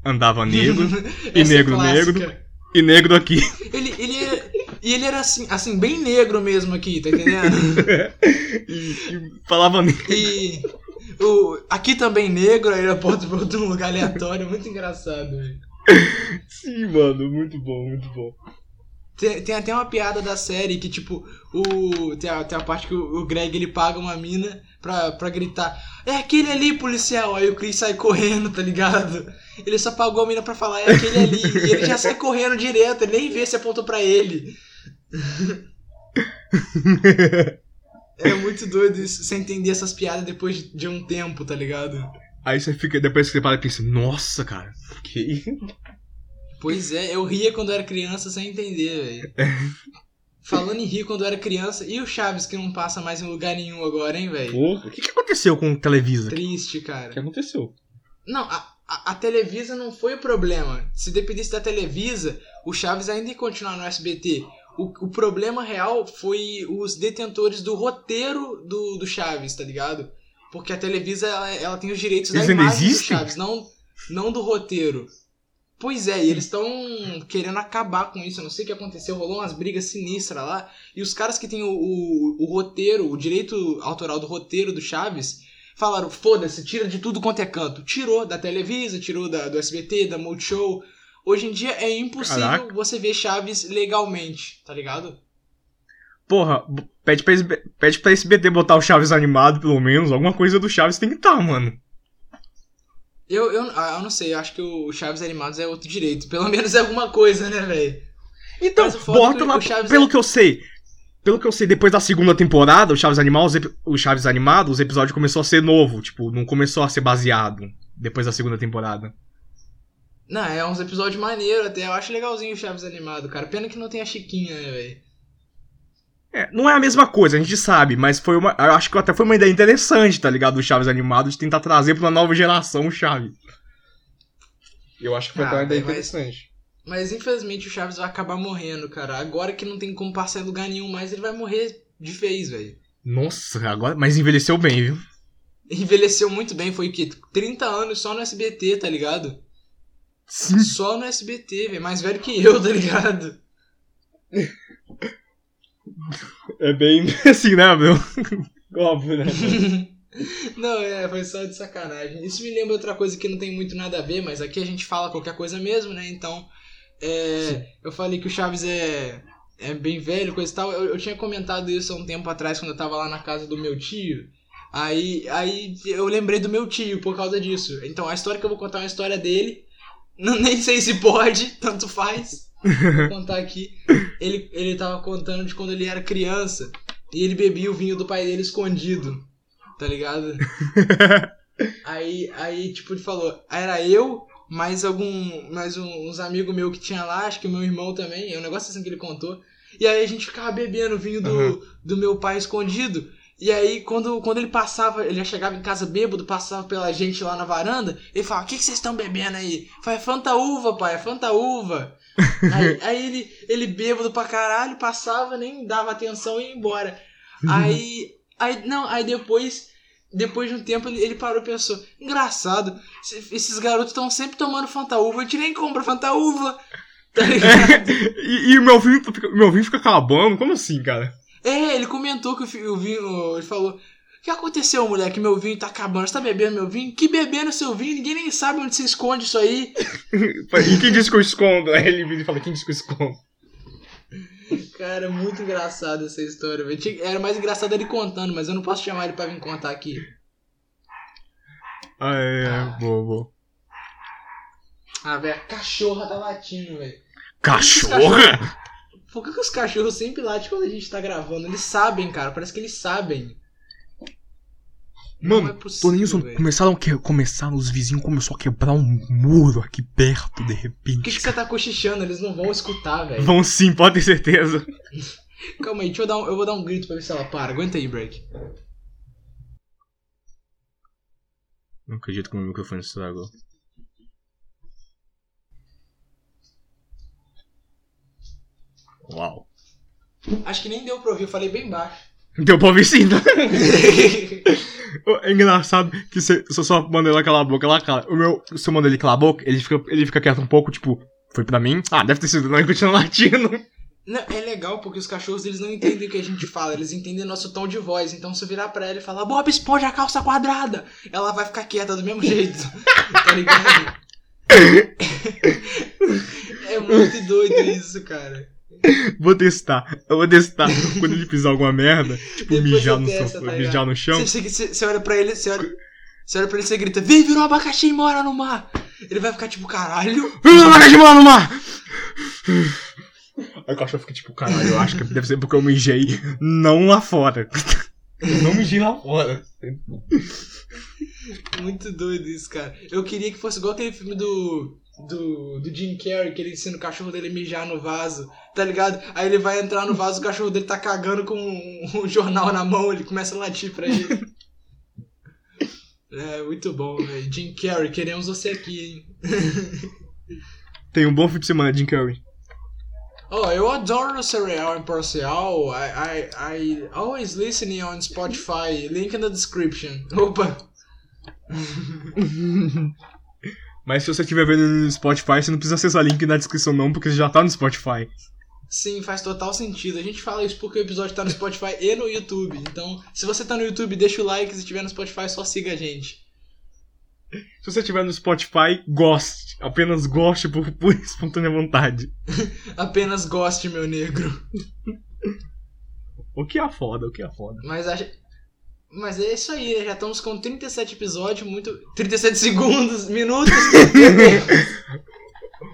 B: andava negro, [LAUGHS] e
A: é
B: negro,
A: clássica.
B: negro, e negro aqui.
A: Ele, ele era, e ele era assim, assim, bem negro mesmo aqui, tá entendendo? [LAUGHS]
B: e, falava negro.
A: E o, aqui também negro, aí aponta pra outro lugar aleatório, muito engraçado, velho.
B: Sim, mano, muito bom, muito bom.
A: Tem, tem até uma piada da série que, tipo, o. Tem a, tem a parte que o, o Greg ele paga uma mina pra, pra gritar: É aquele ali, policial! Aí o Chris sai correndo, tá ligado? Ele só pagou a mina pra falar: É aquele ali. e ele já sai correndo direto, ele nem vê se apontou pra ele. [LAUGHS] É muito doido isso, você entender essas piadas depois de, de um tempo, tá ligado?
B: Aí você fica, depois que você para e pensa, nossa, cara, que. [LAUGHS]
A: Pois é, eu ria quando eu era criança sem entender, velho. Falando em rir quando eu era criança, e o Chaves que não passa mais em lugar nenhum agora, hein, velho?
B: Porra, o que, que aconteceu com o Televisa?
A: Triste,
B: O que
A: cara.
B: aconteceu?
A: Não, a, a, a Televisa não foi o problema. Se dependesse da Televisa, o Chaves ainda ia continuar no SBT. O, o problema real foi os detentores do roteiro do, do Chaves, tá ligado? Porque a Televisa, ela, ela tem os direitos
B: Eles
A: da imagem? Chaves, não, não do roteiro. Pois é, e eles estão querendo acabar com isso. Eu não sei o que aconteceu, rolou umas brigas sinistras lá. E os caras que têm o, o, o roteiro, o direito autoral do roteiro do Chaves, falaram: foda-se, tira de tudo quanto é canto. Tirou da Televisa, tirou da, do SBT, da Multishow. Hoje em dia é impossível
B: Caraca.
A: você ver Chaves legalmente, tá ligado?
B: Porra, pede pra, pede pra SBT botar o Chaves animado, pelo menos. Alguma coisa do Chaves tem que estar, mano.
A: Eu, eu, ah, eu não sei, eu acho que o Chaves Animados é outro direito. [LAUGHS] Pelo menos é alguma coisa, né, velho?
B: Então,
A: é
B: bota lá.
A: Chaves
B: Pelo
A: é-
B: que eu sei. Pelo que eu sei, depois da segunda temporada, o Chaves Animal, o Chaves Animado, os episódios começou a ser novo. Tipo, não começou a ser baseado depois da segunda temporada.
A: Não, é uns episódios maneiros até. Eu acho legalzinho o Chaves Animado, cara. Pena que não tem a Chiquinha, né, velho?
B: É, não é a mesma coisa, a gente sabe, mas foi uma. Eu acho que até foi uma ideia interessante, tá ligado? Do Chaves Animado, de tentar trazer pra uma nova geração o Chaves. Eu acho que foi
A: Ah,
B: até uma ideia
A: mas-
B: interessante.
A: Mas infelizmente o Chaves vai acabar morrendo, cara. Agora que não tem como passar em lugar nenhum mais, ele vai morrer de vez, velho.
B: Nossa, agora. Mas envelheceu bem, viu?
A: Envelheceu muito bem, foi o quê? 30 anos só no SBT, tá ligado?
B: Sim.
A: Só no SBT, velho. Mais velho que eu, tá ligado? [LAUGHS]
B: É bem [LAUGHS] assim, né, meu? Óbvio, né? [LAUGHS]
A: não, é, foi só de sacanagem. Isso me lembra outra coisa que não tem muito nada a ver, mas aqui a gente fala qualquer coisa mesmo, né? Então, é, eu falei que o Chaves é, é bem velho, coisa e tal. Eu, eu tinha comentado isso há um tempo atrás, quando eu tava lá na casa do meu tio. Aí, aí eu lembrei do meu tio por causa disso. Então, a história que eu vou contar é uma história dele. [LAUGHS] Não, nem sei se pode, tanto faz. Vou contar aqui. Ele, ele tava contando de quando ele era criança e ele bebia o vinho do pai dele escondido. Tá ligado? [LAUGHS] Aí, aí tipo, ele falou, era eu, mais algum. Mais um- uns amigos meus que tinha lá, acho que o meu irmão também, é um negócio assim que ele contou. E aí a gente ficava bebendo o vinho do,
B: Uhum.
A: do meu pai escondido. E aí, quando, quando ele passava, ele já chegava em casa bêbado, passava pela gente lá na varanda, ele falava, o que, que vocês estão bebendo aí? Falei, é Fanta Uva, pai, é Fanta Uva. Aí, aí ele, ele bêbado pra caralho, passava, nem dava atenção e ia embora. Aí, [LAUGHS] aí, não, aí depois, depois de um tempo, ele, ele parou e pensou, engraçado, esses garotos estão sempre tomando Fanta Uva, a gente nem compra Fanta Uva. [LAUGHS] Tá ligado? [LAUGHS]
B: E, e o meu vinho, fica- meu vinho fica acabando? Como assim, cara?
A: É, ele comentou que o, vinho. Ele falou: que aconteceu, moleque? Meu vinho tá acabando. Você tá bebendo meu vinho? Que bebendo seu vinho? Ninguém nem sabe onde você esconde isso aí. [LAUGHS]
B: E quem disse que eu escondo? Aí ele vira e fala, quem disse que eu escondo?
A: Cara, muito engraçado essa história, velho. Era mais engraçado ele contando, mas eu não posso chamar ele pra vir contar aqui.
B: Ah, é,
A: Ah.
B: boa, boa.
A: Ah, velho, a cachorra tá latindo, velho.
B: Cachorra?
A: Por que, que os cachorros sempre latem quando a gente tá gravando? Eles sabem, cara. Parece que eles sabem. Não
B: Mano,
A: é possível,
B: Toninho, começaram, a que- começaram, os vizinhos começaram a quebrar um muro aqui perto, de
A: Por que,
B: repente.
A: que você tá cochichando? Eles não vão escutar, velho.
B: Vão sim, pode ter certeza. [LAUGHS]
A: Calma aí, deixa eu dar um, eu vou dar um grito pra ver se ela para. Aguenta aí, break.
B: Não acredito que o meu microfone estragou. Uau.
A: Acho que nem deu pra ouvir, eu falei bem baixo.
B: Deu pra ouvir sim, né? É engraçado que eu só mando ela calar a boca, ela cala. O meu, se eu mando ele calar a boca, ele fica, ele fica quieto um pouco, tipo, foi pra mim? Ah, deve ter sido, não, e continua latindo.
A: Não, é legal porque os cachorros eles não entendem o que a gente fala, eles entendem nosso tom de voz. Então se eu virar pra ela e falar, Bob Esponja, a calça quadrada, ela vai ficar quieta do mesmo jeito. [LAUGHS] tá ligado? [LAUGHS] é muito doido isso, cara. [LAUGHS]
B: Vou testar, eu vou testar quando ele pisar alguma merda, tipo,
A: Depois
B: mijar no,
A: testa,
B: sofá,
A: tá
B: mijar no chão.
A: Você, você- você olha pra ele, você olha, você olha pra ele e você grita, vem, virou um abacaxi e mora no mar. Ele vai ficar tipo, caralho.
B: Filho da de mano, mar! Aí o cachorro fica tipo, caralho, eu acho que deve ser porque eu mijei não lá fora. Eu não mijei lá fora.
A: Muito doido isso, cara. Eu queria que fosse igual aquele filme do. Do, do Jim Carrey, que ele ensina o cachorro dele mijar no vaso, tá ligado? Aí ele vai entrar no vaso, o cachorro dele tá cagando com um, um jornal na mão, ele começa a latir pra ele. [LAUGHS] É, muito bom, velho. Jim Carrey, queremos você aqui, hein? [LAUGHS]
B: Tem um bom fim de semana, Jim Carrey.
A: Oh, eu adoro o cereal imparcial. I, I, I always listening on Spotify. Link in the description. Opa! [LAUGHS]
B: Mas se você estiver vendo no Spotify, você não precisa acessar o link na descrição não, porque você já tá no Spotify.
A: Sim, faz total sentido. A gente fala isso porque o episódio tá no Spotify e no YouTube. Então, se você tá no YouTube, deixa o like. Se estiver no Spotify, só siga a gente.
B: Se você estiver no Spotify, goste. Apenas goste por, por [LAUGHS] espontânea vontade. [LAUGHS]
A: Apenas goste, meu negro.
B: O que é foda, o que é foda.
A: Mas acha. Mas é isso aí, já estamos com 37 episódios, muito. 37 segundos, [LAUGHS] minutos.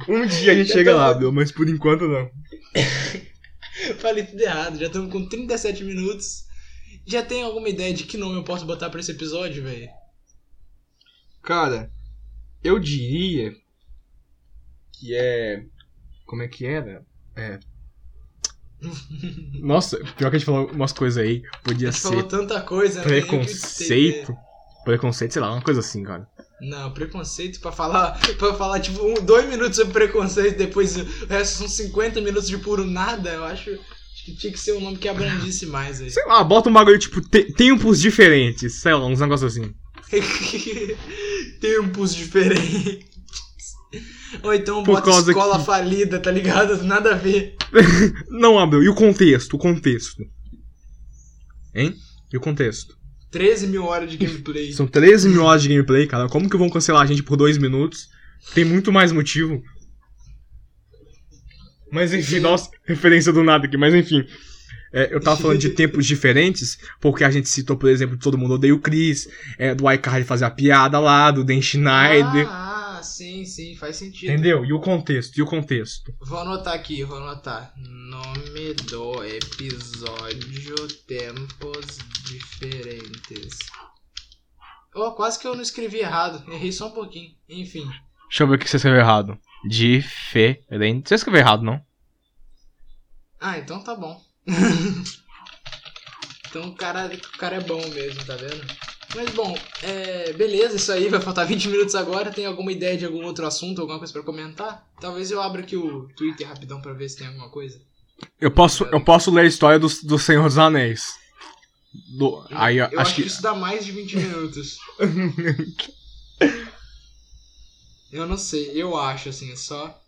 B: Um dia a gente
A: Eu
B: chega
A: tô-
B: lá, meu, mas por enquanto não. [LAUGHS]
A: Falei tudo errado, já estamos com 37 minutos. Já tem alguma ideia de que nome eu posso botar pra esse episódio, velho?
B: Cara, eu diria que é. Como é que era? É. Nossa, pior que a gente falou umas coisas aí.
A: A
B: Podia
A: gente falou
B: ser
A: tanta coisa, né?
B: Preconceito. Preconceito, sei lá, uma coisa assim, cara.
A: Não, preconceito pra falar, pra falar tipo, um, dois minutos sobre preconceito, depois o resto são 50 minutos de puro nada, eu acho, acho que tinha que ser um nome que abrangisse mais aí.
B: Sei lá, bota um bagulho tipo te- tempos diferentes, sei lá, uns negócios assim. [LAUGHS]
A: Tempos diferentes. Ou então
B: Por
A: bota
B: causa
A: escola
B: que-
A: falida, tá ligado? [LAUGHS] Nada a ver. [LAUGHS]
B: Não, Abel, e o contexto? O contexto. Hein? E o contexto?
A: 13 mil horas de gameplay.
B: São 13 mil horas de gameplay, cara. Como que vão cancelar a gente por dois minutos? Tem muito mais motivo. Mas enfim, nossa, [LAUGHS] referência do nada aqui, mas enfim. É, eu tava falando de tempos diferentes, porque a gente citou, por exemplo, Todo Mundo Odeia o Chris, é, do iCarly fazer a piada lá, do Dan Schneider.
A: Ah, sim, sim, faz sentido.
B: entendeu? E o contexto, e o contexto.
A: Vou anotar aqui, vou anotar. Nome do episódio Tempos Diferentes. Oh, quase que eu não escrevi errado. Errei só um pouquinho. Enfim.
B: Deixa eu ver o que você escreveu errado. Diferente. Você escreveu errado, não?
A: Ah, então tá bom. [LAUGHS] Então o cara, o cara é bom mesmo, tá vendo? Mas bom, é, beleza, isso aí, vai faltar [LAUGHS] 20 minutos agora. Tem alguma ideia de algum outro assunto, alguma coisa pra comentar? Talvez eu abra aqui o Twitter rapidão pra ver se tem alguma coisa.
B: Eu posso, eu posso ler a história do, do Senhor dos Anéis. Do, aí,
A: Eu
B: acho,
A: acho que
B: que.
A: isso dá mais de 20 minutos. [LAUGHS] Eu não sei, eu acho, assim, só.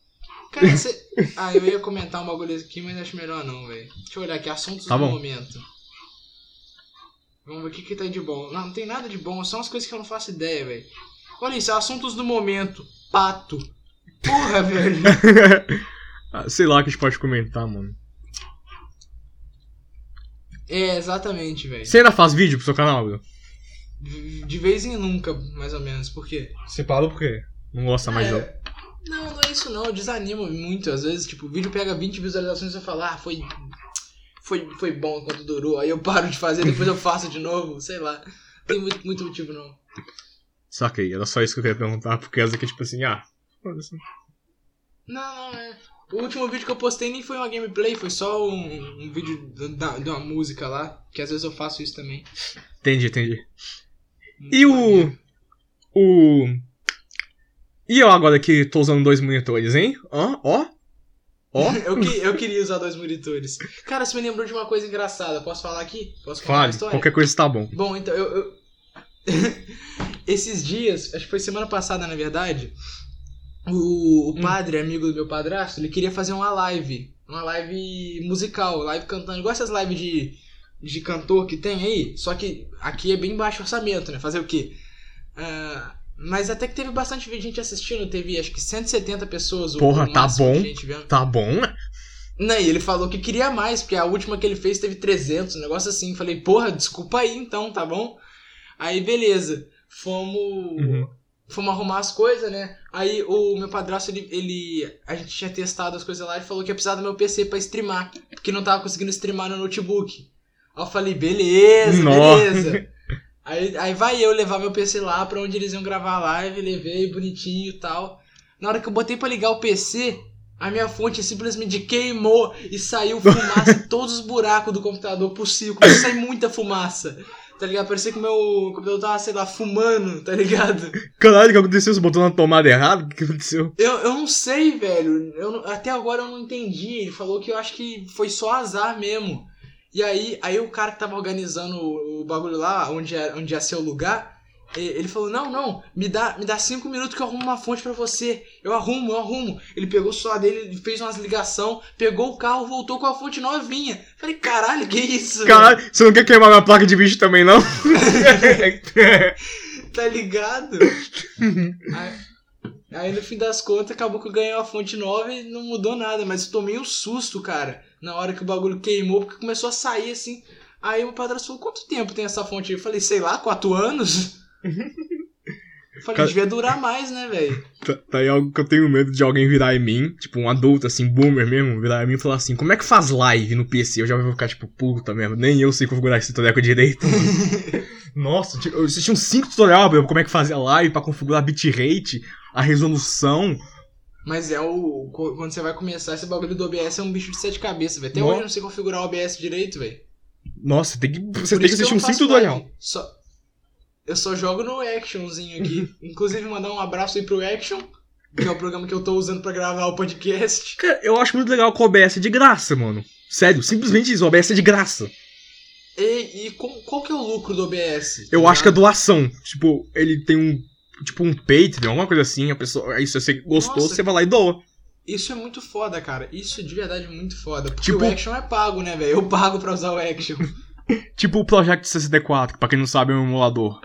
A: Cara, você. [LAUGHS] Ah, eu ia comentar um bagulho aqui, mas acho melhor não, velho. Deixa eu olhar aqui, assuntos
B: Tá
A: do
B: bom.
A: momento. Vamos ver o que, que tem de bom. Não, não tem nada de bom, são as coisas que eu não faço ideia, velho. Olha isso, assuntos do momento. Pato. Porra, [LAUGHS] velho.
B: Ah, Sei lá o que a gente pode comentar, mano.
A: É, exatamente, velho.
B: Você ainda faz vídeo pro seu canal, Will?
A: De vez em nunca, mais ou menos. Por quê?
B: Você parou por quê? Não gosta mais.
A: É, Não, não é isso não, eu desanimo muito. Às vezes, tipo, o vídeo pega 20 visualizações e eu falo, ah, foi. Foi, foi bom enquanto durou. Aí eu paro de fazer, depois eu faço de novo, sei lá. Não tem muito, muito motivo não.
B: Saquei, era só isso que eu queria perguntar, porque essa aqui é tipo assim, ah. foda-se.
A: Não, não, é. O último vídeo que eu postei nem foi uma gameplay, foi só um, um vídeo da- de uma música lá. Que às vezes eu faço isso também.
B: Entendi, entendi. E o. O. E eu agora que tô usando dois monitores, hein? Ó, ó. Ó. [LAUGHS]
A: eu, que- eu queria usar dois monitores. Cara, você me lembrou de uma coisa engraçada. Posso falar aqui? Posso contar uma
B: Fale,
A: história?
B: qualquer coisa tá bom.
A: Bom, então eu. eu- [LAUGHS] Esses dias, acho que foi semana passada, na verdade, o, o padre, amigo do meu padrasto, ele queria fazer uma live. Uma live musical, live cantando, igual essas lives de, de cantor que tem aí. Só que aqui é bem baixo orçamento, né? Fazer o quê? Ah, mas até que teve bastante gente assistindo, teve acho que 170 pessoas.
B: Porra, tá bom.
A: gente vendo.
B: Tá bom, né?
A: Não, e ele falou que queria mais, porque a última que ele fez teve 300, um negócio assim. Falei, porra, desculpa aí então, tá bom? Aí, beleza. Fomos.
B: Uhum.
A: Fomos arrumar as coisas, né? Aí o meu padrasto, ele, ele. A gente tinha testado as coisas lá e falou que ia precisar do meu PC pra streamar. Porque não tava conseguindo streamar no notebook. Aí eu falei, beleza,
B: Nossa.
A: beleza. [LAUGHS] Aí, aí vai eu levar meu PC lá pra onde eles iam gravar a live, levei bonitinho e tal. Na hora que eu botei pra ligar o PC, a minha fonte simplesmente queimou e saiu fumaça em [LAUGHS] todos os buracos do computador possível. Começou a sair muita fumaça. Tá ligado? Parecia que o meu computador tava, sei lá, fumando, tá ligado?
B: Caralho, o que aconteceu? Você botou na tomada errada? O que aconteceu?
A: Eu, eu não sei, velho. Eu até agora eu não entendi. Ele falou que eu acho que foi só azar mesmo. E aí, aí o cara que tava organizando o, bagulho lá, onde ia, onde ia ser o lugar, ele falou: Não, não, me dá, me dá cinco minutos que eu arrumo uma fonte pra você. Eu arrumo, eu arrumo. Ele pegou o celular dele, ele fez umas ligação, pegou o carro, voltou com a fonte novinha. Falei: Caralho, que isso?
B: Caralho, você não quer queimar minha placa de vídeo também, não? [LAUGHS]
A: Tá ligado? [LAUGHS] aí, aí, no fim das contas acabou que eu ganhei uma fonte nova e não mudou nada, mas eu tomei um susto, cara, na hora que o bagulho queimou, porque começou a sair assim. Aí o padrasto falou: Quanto tempo tem essa fonte aí? Eu falei: Sei lá, quatro anos? Eu falei:
B: Cara-
A: Devia durar mais, né, velho?
B: Tá, tá aí algo que eu tenho medo de alguém virar em mim, tipo um adulto, assim, boomer mesmo, virar em mim e falar assim, como é que faz live no PC? Eu já vou ficar tipo, puta mesmo, nem eu sei configurar esse tutorial direito. [LAUGHS] Nossa, eu assisti uns 5 tutorial pra como é que fazia live, pra configurar bitrate, a resolução.
A: Mas é o. Quando você vai começar, esse bagulho do OBS é um bicho de sete cabeças, velho. Até
B: Nossa.
A: hoje eu não sei configurar o OBS direito, velho.
B: Nossa, tem que, você
A: Por
B: tem que assistir 5
A: faço
B: tutorial.
A: Só... Eu só jogo no Actionzinho aqui. [LAUGHS] Inclusive, mandar um abraço aí pro Action, que é o programa que eu tô usando pra gravar o podcast.
B: Cara, eu acho muito legal que o OBS é de graça, mano. Sério, simplesmente isso, o OBS é de graça.
A: E, e com- qual que é o lucro do OBS?
B: Eu acho que é doação. Tipo, ele tem um. Tipo, um Patreon, alguma coisa assim. A pessoa. Aí se você gostou,
A: Nossa.
B: você vai lá e doa.
A: Isso é muito foda, cara. Isso é de verdade muito foda. Porque
B: Tipo-
A: o Action é pago, né, velho? Eu pago pra usar o Action. [LAUGHS]
B: Tipo o Project 64, que pra quem não sabe é um emulador.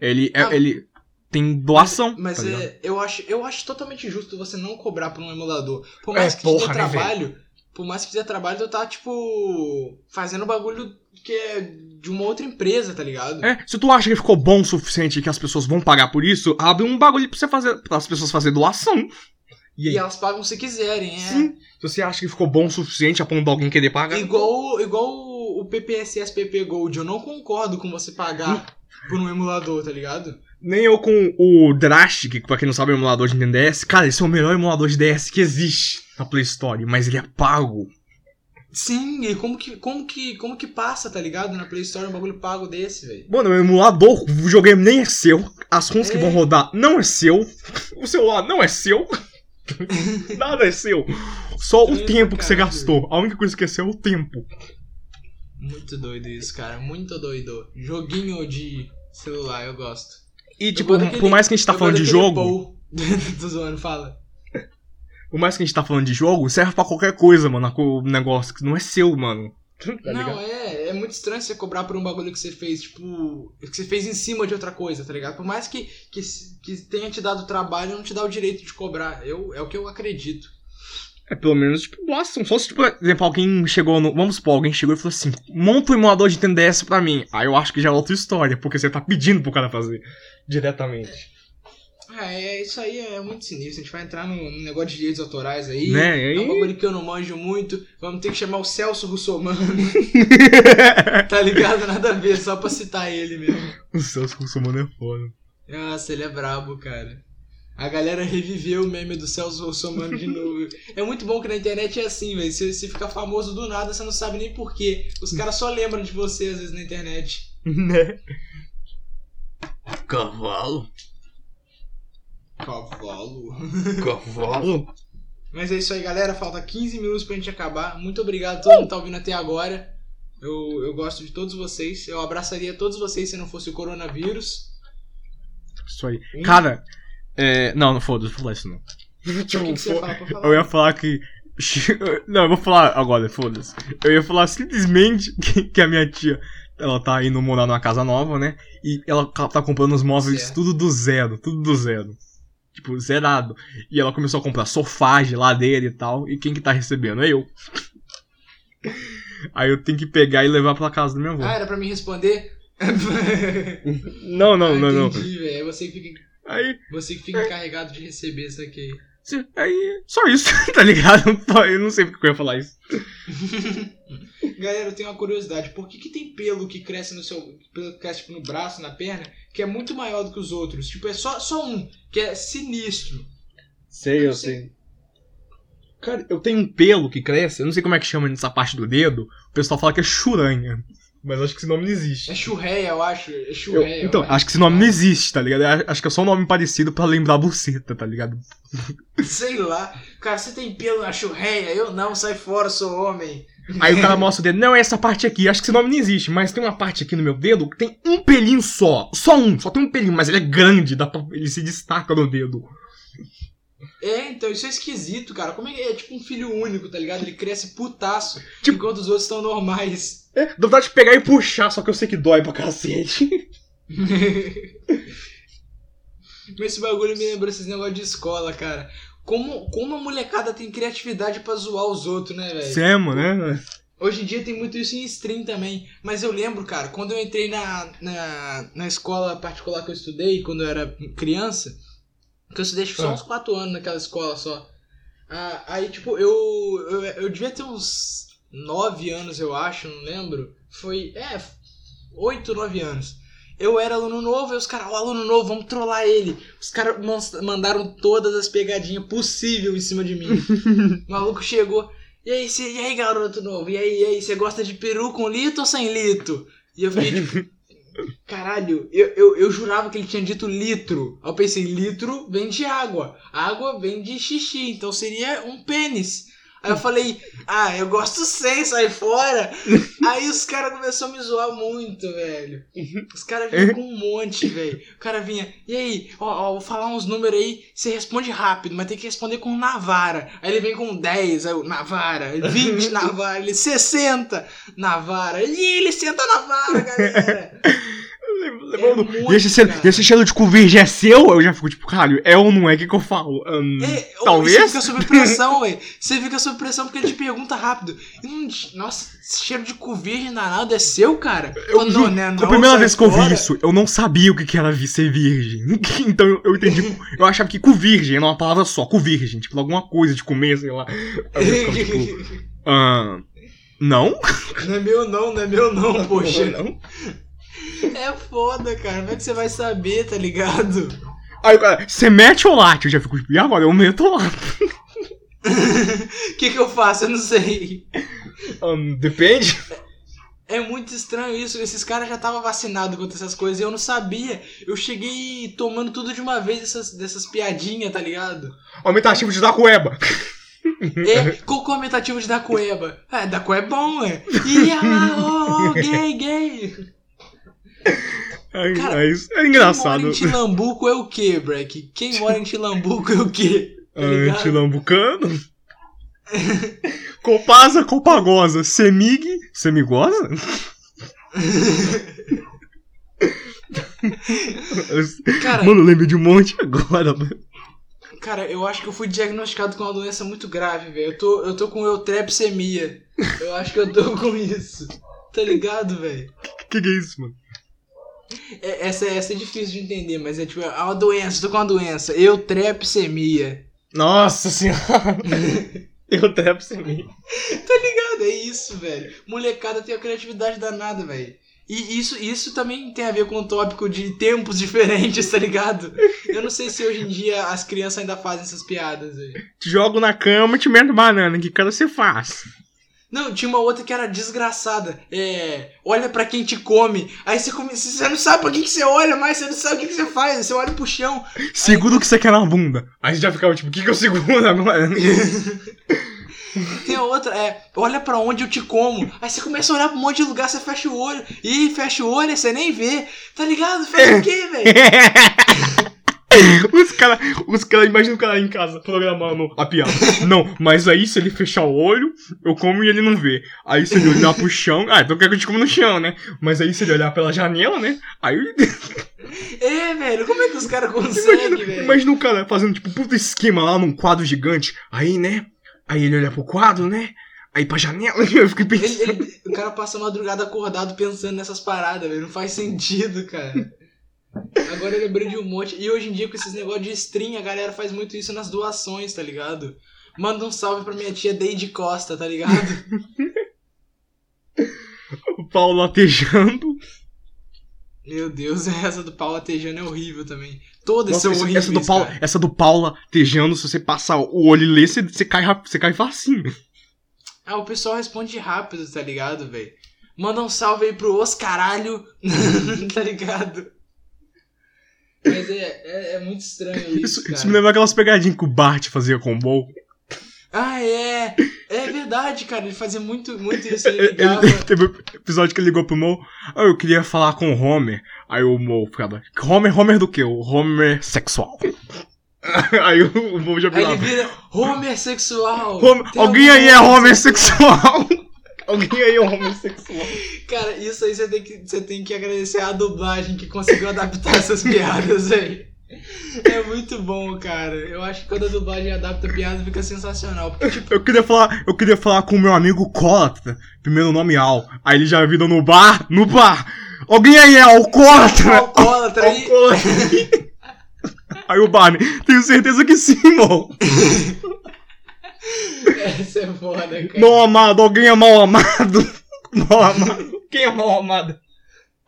B: Ele, é-
A: Ah.
B: ele tem doação.
A: Mas
B: tá
A: é, eu, acho, eu acho totalmente justo você não cobrar por um emulador. Por
B: É,
A: mais que te
B: porra,
A: dê
B: né,
A: trabalho, por mais que te dê trabalho, tu tá, tipo, fazendo bagulho que é de uma outra empresa, tá ligado?
B: É, se tu acha que ficou bom o suficiente e que as pessoas vão pagar por isso, abre um bagulho pra você fazer. para as pessoas fazerem doação. E?
A: E elas pagam se quiserem, é.
B: Sim. Se você acha que ficou bom o suficiente a ponto de alguém querer pagar.
A: Igual, igual o o PPSS PP Gold, eu não concordo com você pagar por um emulador, tá ligado?
B: Nem eu com o Drastic, que pra quem não sabe é um emulador de Nintendo DS. Cara, esse é o melhor emulador de DS que existe na Play Store, mas ele é pago.
A: Sim, e como que, como que, como que passa, tá ligado? Na Play Store um bagulho pago desse, velho.
B: Mano, o emulador, o videogame nem é seu. As que
A: É.
B: vão rodar não é seu. O celular não é seu. [LAUGHS] Nada é seu. Só o tempo que você gastou. A única coisa que é seu é o tempo.
A: Muito doido isso, cara. Muito doido. Joguinho de celular, eu gosto.
B: E,
A: Eu
B: tipo,
A: daquele-
B: por mais que a gente tá falando de jogo,
A: Paul. [LAUGHS] Tô zoando, fala.
B: Por mais que a gente tá falando de jogo, serve pra qualquer coisa, mano. O negócio que não é seu, mano. Tá
A: não, é, é muito estranho você cobrar por um bagulho que você fez, tipo, que você fez em cima de outra coisa, tá ligado? Por mais que, que, que tenha te dado trabalho, não te dá o direito de cobrar. Eu, é o que eu acredito.
B: É, pelo menos, tipo, basta. Só se, tipo, por exemplo, alguém chegou no. Vamos supor, alguém chegou e falou assim: monta um emulador de Nintendo DS pra mim. Aí eu acho que já é outra história, porque você tá pedindo pro cara fazer diretamente.
A: É, é, isso aí é muito sinistro. A gente vai entrar no, no negócio de direitos autorais aí.
B: Né? E
A: É um
B: aí.
A: bagulho que eu não manjo muito. Vamos ter que chamar o Celso Russomano. [LAUGHS] tá ligado? Nada a ver, só pra citar ele mesmo.
B: o Celso Russomano é foda.
A: Nossa, ele é brabo, cara. A galera reviveu o meme do Celso Russomano de novo. É muito bom que na internet é assim, velho. Você, você fica famoso do nada, você não sabe nem porquê. Os caras só lembram de você às vezes na internet. [LAUGHS]
B: Né? Cavalo?
A: Cavalo.
B: Cavalo?
A: Mas é isso aí, galera. Falta 15 minutos pra gente acabar. Muito obrigado a todo mundo que tá ouvindo até agora. Eu, eu gosto de todos vocês. Eu abraçaria todos vocês se não fosse o coronavírus.
B: Isso aí. Cara, é. Não, não foda-se, vou falar isso não.
A: O que, que você ia falar pra falar?
B: Eu ia falar que. [LAUGHS] Não, eu vou falar agora, foda-se. Eu ia falar simplesmente [LAUGHS] que, que a minha tia, ela tá indo morar numa casa nova, né? E ela tá comprando os móveis
A: Certo.
B: tudo do zero, tudo do zero. Tipo, zerado. E ela começou a comprar sofá, geladeira e tal. E quem que tá recebendo? É eu. [LAUGHS] Aí eu tenho que pegar e levar pra casa da minha avó.
A: Ah, era pra me responder? [LAUGHS]
B: Não, não,
A: Ah,
B: não, não.
A: Entendi, velho. É você que fica,
B: Aí,
A: você que fica encarregado de receber isso aqui.
B: aí, só isso, [LAUGHS] tá ligado? Eu não sei porque eu ia falar isso.
A: Galera, eu tenho uma curiosidade. Por que, que tem pelo que cresce no seu. Pelo que cresce tipo, no braço, na perna, que é muito maior do que os outros? Tipo, é só, só um, que é sinistro.
B: Sei,
A: eu sei.
B: Cara, eu tenho um pelo que cresce, eu não sei como é que chama nessa parte do dedo. O pessoal fala que é churanha. Mas eu acho que esse nome não existe.
A: É churreia, eu acho. É
B: Eu-
A: churreia. eu
B: então, acho que esse nome não existe, tá ligado? Eu Acho que é só um nome parecido pra lembrar a buceta, tá ligado?
A: Sei lá. Cara, você tem pelo na churreia? Eu não, sai fora, sou homem.
B: Aí o cara mostra o dedo, não, é essa parte aqui. Acho que esse nome não existe, mas tem uma parte aqui no meu dedo que tem um pelinho só. Só um, só tem um pelinho, mas ele é grande, dá pra, ele se destaca no dedo.
A: É, então, isso é esquisito, cara. Como é que é tipo um filho único, tá ligado? Ele cresce putaço,
B: Tipo-
A: enquanto os outros estão normais. [LAUGHS]
B: É, dá vontade de pegar e puxar, só que eu sei que dói pra cacete.
A: Mas esse bagulho me lembrou esses negócios de escola, cara. Como, como a molecada tem criatividade pra zoar os outros, né, velho?
B: Semo, né?
A: Hoje em dia tem muito isso em stream também. Mas eu lembro, cara, quando eu entrei na, na, na escola particular que eu estudei, quando eu era criança, que eu estudei só
B: Ah.
A: uns 4 anos naquela escola só. Ah, aí, tipo, eu, eu, eu devia ter uns 9 anos, eu acho, não lembro. Foi, é, 8, 9 anos. Eu era aluno novo e os caras, ó, aluno novo, vamos trollar ele. Os caras mandaram todas as pegadinhas possíveis em cima de mim. [LAUGHS] o maluco chegou. E aí, cê, e aí, garoto novo? E aí, e aí, você gosta de peru com lito ou sem lito? E eu fiquei tipo. [LAUGHS] Caralho, eu, eu, eu jurava que ele tinha dito litro. Aí eu pensei, litro vem de água. Água vem de xixi, então seria um pênis. Aí eu falei, ah, eu gosto sem, sai fora. [LAUGHS] Aí os caras começaram a me zoar muito, velho. Os caras vinham com um monte, velho. O cara vinha, e aí, ó, ó, vou falar uns números aí, você responde rápido, mas tem que responder com Navara. Aí ele vem com 10, aí eu, Navara, 20 [LAUGHS] Navara, ele 60 Navara. E ele senta Navara, galera. [LAUGHS]
B: Levando-
A: É muito,
B: e, esse cheiro, esse de cu virgem é seu? Eu já fico tipo, caralho, é ou não é? O que, que eu falo? Hum,
A: É,
B: talvez?
A: Você fica sob pressão, ué. Você fica sob pressão porque ele te pergunta rápido. Não- nossa, esse cheiro de cu virgem danado é seu, cara?
B: Eu
A: Fala,
B: juro,
A: né,
B: a primeira vez que eu vi isso, eu não sabia o que, que era ser virgem. [LAUGHS] então eu, eu entendi. [LAUGHS] eu achava que cu virgem era uma palavra só, cu virgem, tipo, alguma coisa de comer, sei lá. [LAUGHS] Eu ficava, tipo, ah, não?
A: Não é meu não, não é meu não, poxa.
B: Não?
A: É foda, cara. Como é que você vai saber, tá ligado?
B: Aí o cara, você mete ou late? Eu já fico tipo, e agora? Eu meto lá.
A: O [LAUGHS] que, que eu faço? Eu não sei.
B: Um, depende.
A: É muito estranho isso. Esses caras já estavam vacinados contra essas coisas e eu não sabia. Eu cheguei tomando tudo de uma vez dessas, dessas piadinhas, tá ligado?
B: Aumentativo de da cueba. [LAUGHS]
A: É, qual que é o aumentativo de? Ah, Dacoeba é bom, é. Ih, ah lá, ó, ó, gay, gay.
B: É,
A: Cara,
B: é. É
A: Quem
B: engraçado.
A: mora em Tilambuco é o quê, Breck? Quem mora em Tilambuco é o quê? [LAUGHS] Tá ligado?
B: Antilambucano. Copasa, Copagosa. Semig, Semigosa?
A: Cara,
B: Mano, eu lembro de um monte agora, mano.
A: cara, eu acho que eu fui diagnosticado com uma doença muito grave, velho. Eu tô, eu tô com eutrepsemia. Eu acho que eu tô com isso. Tá ligado, velho?
B: Que que é isso, mano?
A: É- Essa, essa é difícil de entender, mas é tipo, é uma doença, tô com uma doença. Eutrepsemia.
B: Nossa senhora. [LAUGHS] eu trepo sem mim.
A: Tá ligado? É isso, velho. Molecada tem a criatividade danada, velho. E isso, isso também tem a ver com o tópico de tempos [LAUGHS] diferentes, tá ligado? Eu não sei se hoje em dia as crianças ainda fazem essas piadas.
B: Te jogo na cama e te meto banana. Que cara você faz?
A: Não, tinha uma outra que era desgraçada. É. Olha pra quem te come. Aí você come. Você não sabe pra quem que você olha, mas você não sabe o que, que você faz. Você olha pro chão.
B: Segura o que você quer na bunda. Aí você já ficava tipo, o que, que eu seguro agora? [LAUGHS]
A: Tem a outra, é. Olha pra onde eu te como. Aí você começa a olhar pra um monte de lugar, você fecha o olho. Ih, fecha o olho, aí você nem vê. Tá ligado? Fecha o quê, velho? [LAUGHS] [LAUGHS]
B: Os caras, os cara, imagina o cara em casa programando a piada. Não, mas aí se ele fechar o olho, eu como e ele não vê. Aí se ele olhar pro chão, ah, então quer que eu te como no chão, né? Mas aí se ele olhar pela janela, né? Aí
A: É, velho, como é que os caras conseguem,
B: imagina,
A: velho?
B: imagina o cara fazendo tipo um puta esquema lá num quadro gigante. Aí, né? Aí ele olha pro quadro, né? Aí pra janela, [LAUGHS] eu fiquei
A: Ele-
B: pensando.
A: ele- o cara passa a madrugada acordado pensando nessas paradas, velho. Não faz sentido, cara. Agora eu lembrei de um monte. E hoje em dia, com esses negócios de stream, a galera faz muito isso nas doações, tá ligado? Manda um salve pra minha tia Deide Costa, tá ligado? [LAUGHS]
B: O Paulo latejando.
A: Meu Deus, [LAUGHS] essa do Paulo Atejano é horrível também. Todas
B: Nossa,
A: são
B: essa,
A: horríveis,
B: essa do Paulo, essa do Paulo latejando, se você passar o olho e ler, você, você cai rápido, você cai facinho.
A: Ah, o pessoal responde rápido, tá ligado, velho? Manda um salve aí pro Os Caralho, [LAUGHS] tá ligado? Mas é, é, é muito estranho isso,
B: Isso,
A: cara.
B: isso me lembra aquelas pegadinhas que o Bart fazia com o Bol.
A: Ah, é! É verdade, cara. Ele fazia muito, muito isso. Ele ligava.
B: ele- [LAUGHS] teve um episódio que ele ligou pro Mo. Ah, eu queria falar com o Homer. Aí o Mo ficava. Homer, Homer do quê? O Homer sexual. [LAUGHS] Aí o, o Mo já
A: Aí ele
B: virava.
A: vira.
B: Homer-
A: Tem
B: alguém aí é Homer sexual. Alguém aí é Homer sexual. [LAUGHS]
A: Cara, isso aí você tem que, você tem que agradecer a dublagem que conseguiu adaptar essas [LAUGHS] piadas aí. É muito bom, cara. Eu acho que quando a dublagem adapta a piada fica sensacional. Porque, tipo,
B: Eu queria falar, eu queria falar com o meu amigo Cólatra. Primeiro nome Al. Aí ele já virou no bar, no bar. Alguém aí é alcoólatra?
A: alcoólatra aí.
B: Alcoólatra. [LAUGHS] Aí o Barney, tenho certeza que sim, irmão.
A: Essa é foda, cara.
B: Mal amado, alguém é mal amado? [LAUGHS] Mal amado. Quem é mal amado?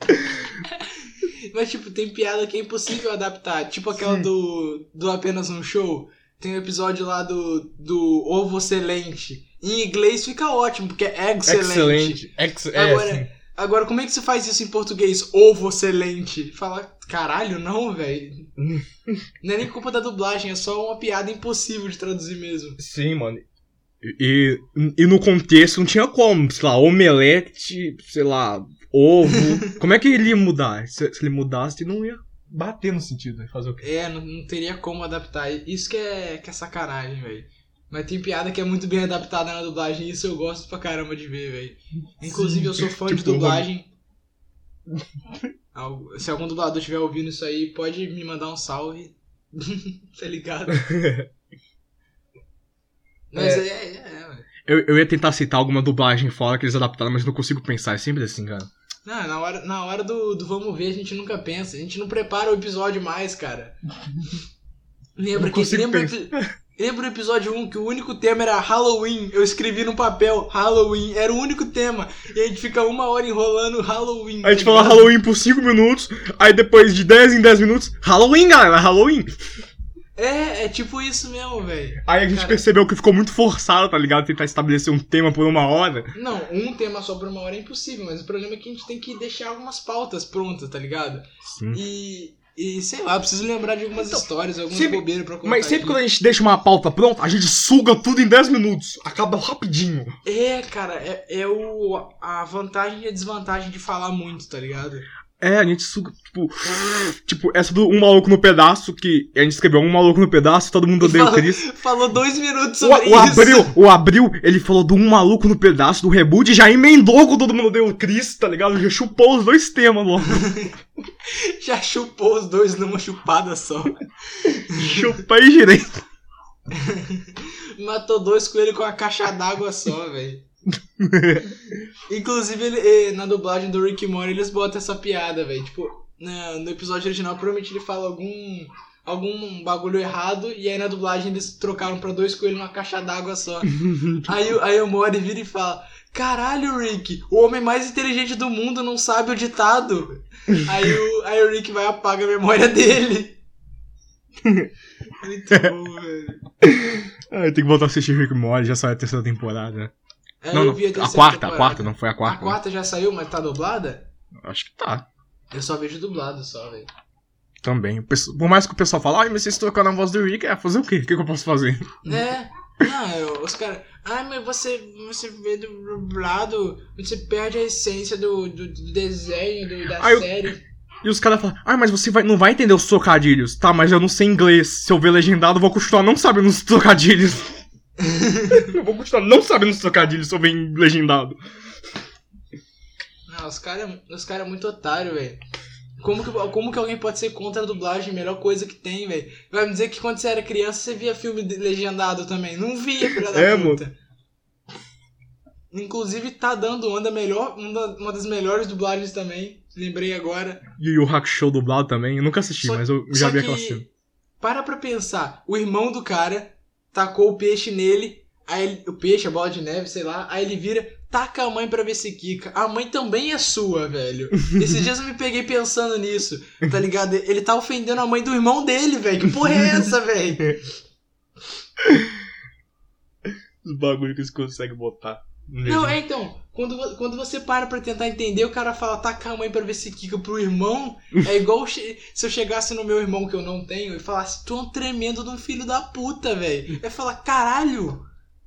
B: [LAUGHS]
A: Mas, tipo, tem piada que é impossível adaptar. Tipo aquela do, do Apenas um Show. Tem um episódio lá do, do Ovo Excelente. Em inglês fica ótimo, porque é excelente.
B: Ex
A: Agora-
B: é, sim.
A: Agora, como é que você faz isso em português? Ovo excelente. Fala, caralho, não, velho. [LAUGHS] Não é nem culpa da dublagem, é só uma piada impossível de traduzir mesmo.
B: Sim, mano. E, e no contexto não tinha como, sei lá, omelete, sei lá, ovo. [LAUGHS] como é que ele ia mudar? Se, se ele mudasse, não ia bater no sentido, né? Fazer o quê?
A: É, não, não teria como adaptar. Isso que é, que é sacanagem, velho. Mas tem piada que é muito bem adaptada na dublagem e isso eu gosto pra caramba de ver, velho. Inclusive, eu sou fã de [LAUGHS]
B: Tipo,
A: dublagem. [LAUGHS] Al- Se algum dublador estiver ouvindo isso aí, pode me mandar um salve. tá ligado? Mas é, é, é, velho.
B: Eu, eu ia tentar citar alguma dublagem fora que eles adaptaram, mas não consigo pensar. É sempre assim, cara.
A: Não, na hora, na hora do, do vamos ver, a gente nunca pensa. A gente não prepara o episódio mais, cara. [LAUGHS] Lembra que. Lembra, lembra o episódio 1 que o único tema era Halloween? Eu escrevi no papel Halloween. Era o único tema. E a gente fica uma hora enrolando Halloween.
B: A gente
A: tá
B: fala? Halloween por 5 minutos, aí depois de 10 em 10 minutos, Halloween, galera, Halloween.
A: É, é tipo isso mesmo, velho.
B: Aí a gente
A: Cara-
B: percebeu que ficou muito forçado, tá ligado? Tentar estabelecer um tema por uma hora.
A: Não, um tema só por uma hora é impossível, mas o problema é que a gente tem que deixar algumas pautas prontas, tá ligado?
B: Sim.
A: E, e sei lá, eu preciso lembrar de algumas
B: Então,
A: histórias, algumas
B: sempre-
A: bobeiras pra contar.
B: Mas sempre
A: aqui.
B: quando a gente deixa uma pauta pronta, a gente suga tudo em 10 minutos. Acaba rapidinho.
A: É, cara, é, é o, a vantagem e a desvantagem de falar muito, tá ligado?
B: É, a gente suga, tipo. Tipo, essa do Um Maluco no Pedaço, que a gente escreveu Um Maluco no Pedaço, todo mundo odeia o Chris.
A: Falou dois minutos
B: O,
A: sobre
B: o
A: isso.
B: Abril, o Abril, ele falou do Um Maluco no Pedaço, do reboot, e já emendou com todo mundo odeia o Chris, tá ligado? Já chupou os dois temas logo. [LAUGHS]
A: Já chupou os dois numa chupada só.
B: Chupei direito. [LAUGHS]
A: Matou dois coelhos com uma caixa d'água só, velho. [LAUGHS] Inclusive, ele, eh, na dublagem do Rick Morty, eles botam essa piada, velho. Tipo, no episódio original, provavelmente ele fala algum, algum bagulho errado, e aí na dublagem eles trocaram pra dois coelhos numa caixa d'água só. [LAUGHS] aí, o- aí o Morty vira e fala: Caralho, Rick, o homem mais inteligente do mundo não sabe o ditado. [LAUGHS] aí, o, aí o Rick vai e apaga a memória dele. Muito bom, velho.
B: Ah, tem que voltar a assistir Rick Morty, já saiu a terceira temporada, né?
A: É,
B: não,
A: eu
B: não, a quarta, a
A: temporada.
B: quarta, não foi a quarta.
A: A quarta já saiu, mas tá dublada?
B: Acho que tá.
A: Eu só vejo dublado só, velho.
B: Também. Por mais que o pessoal fale, ai, mas vocês trocaram a voz do Rick, é fazer o quê? O que, eu posso fazer?
A: É. Não, eu- os caras. Ai, mas você, você vê do dublado, você perde a essência do, do, do desenho, do, da
B: eu-
A: série.
B: E os caras falam, ah, mas você vai, não vai entender os trocadilhos. Tá, mas eu não sei inglês. Se eu ver legendado, eu vou continuar não sabendo os trocadilhos. [LAUGHS] eu vou continuar não sabendo se eu ver em legendado.
A: Não, os caras os cara é muito otário, velho. Como que, como que alguém pode ser contra a dublagem? Melhor coisa que tem, velho. Vai me dizer que quando você era criança você via filme legendado também. Não via, filha da
B: É,
A: puta. Inclusive tá dando onda melhor, uma, das melhores dublagens também. Lembrei agora.
B: E o Hack Show dublado também. Eu nunca assisti,
A: Só-
B: mas eu já vi
A: que,
B: aquela cena.
A: para pra pensar, o irmão do cara tacou o peixe nele, aí ele- o peixe, a bola de neve, sei lá, aí ele vira, taca a mãe pra ver se quica. A mãe também é sua, velho. Esses dias eu me peguei pensando nisso, tá ligado? Ele tá ofendendo a mãe do irmão dele, velho. Que porra é essa, velho?
B: Os bagulho que eles conseguem botar.
A: Não, é então, quando, quando você para pra tentar entender, o cara fala, taca a mãe pra ver se quica pro irmão, [LAUGHS] é igual se eu chegasse no meu irmão que eu não tenho e falasse, tu é um tremendo de um filho da puta, velho. Eu ia falar, caralho,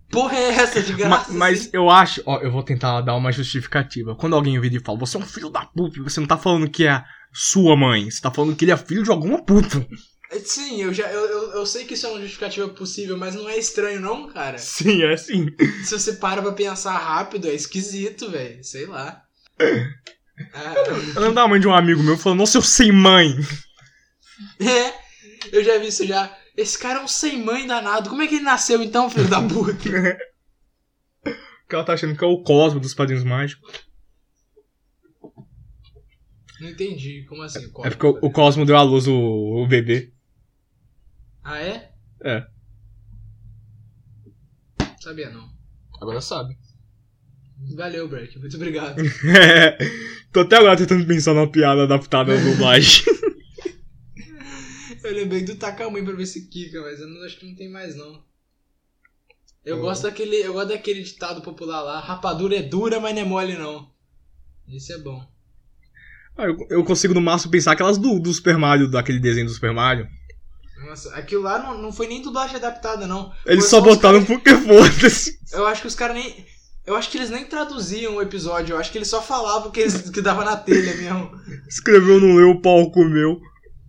A: porra é essa de graça?
B: Mas,
A: assim?"
B: eu acho, ó, eu vou tentar dar uma justificativa. Quando alguém vira e fala, você é um filho da puta, você não tá falando que é sua mãe, você tá falando que ele é filho de alguma puta.
A: Sim, eu já eu, eu, eu sei que isso é uma justificativa possível, mas não é estranho não, cara.
B: Sim, é assim.
A: Se você para pra pensar rápido, é esquisito, velho. Sei lá. Ah,
B: Eu lembro da mãe de um amigo meu falando, nossa, eu sei mãe.
A: é, eu já vi isso já. Esse cara é um sem mãe danado. Como é que ele nasceu então, filho da puta? [LAUGHS]
B: Que ela tá achando que é o Cosmo dos Padrinhos Mágicos.
A: Não entendi. Como assim? o
B: É porque o, o Cosmo deu à luz o, o bebê.
A: Ah, é?
B: É.
A: Sabia não.
B: Agora sabe.
A: Valeu, Break. Muito obrigado. [LAUGHS]
B: Tô até agora tentando pensar numa piada adaptada à dublagem.
A: Eu lembrei do Takamui pra ver se Kika, mas eu não, acho que não tem mais não. Eu
B: Oh.
A: gosto daquele. Eu gosto daquele ditado popular lá, rapadura é dura, mas não é mole não. Isso é bom.
B: Ah, eu, eu consigo no máximo pensar aquelas do, do Super Mario, daquele desenho do Super Mario.
A: Nossa, aquilo lá não, não foi nem dublagem adaptada, não.
B: Eles
A: Foi
B: só botaram porque [LAUGHS] foda-se.
A: Eu acho que os caras nem. Eu acho que eles nem traduziam o episódio, eu acho que eles só falavam o que, eles, [LAUGHS] que dava na telha mesmo.
B: Escreveu, não leu, o pau comeu.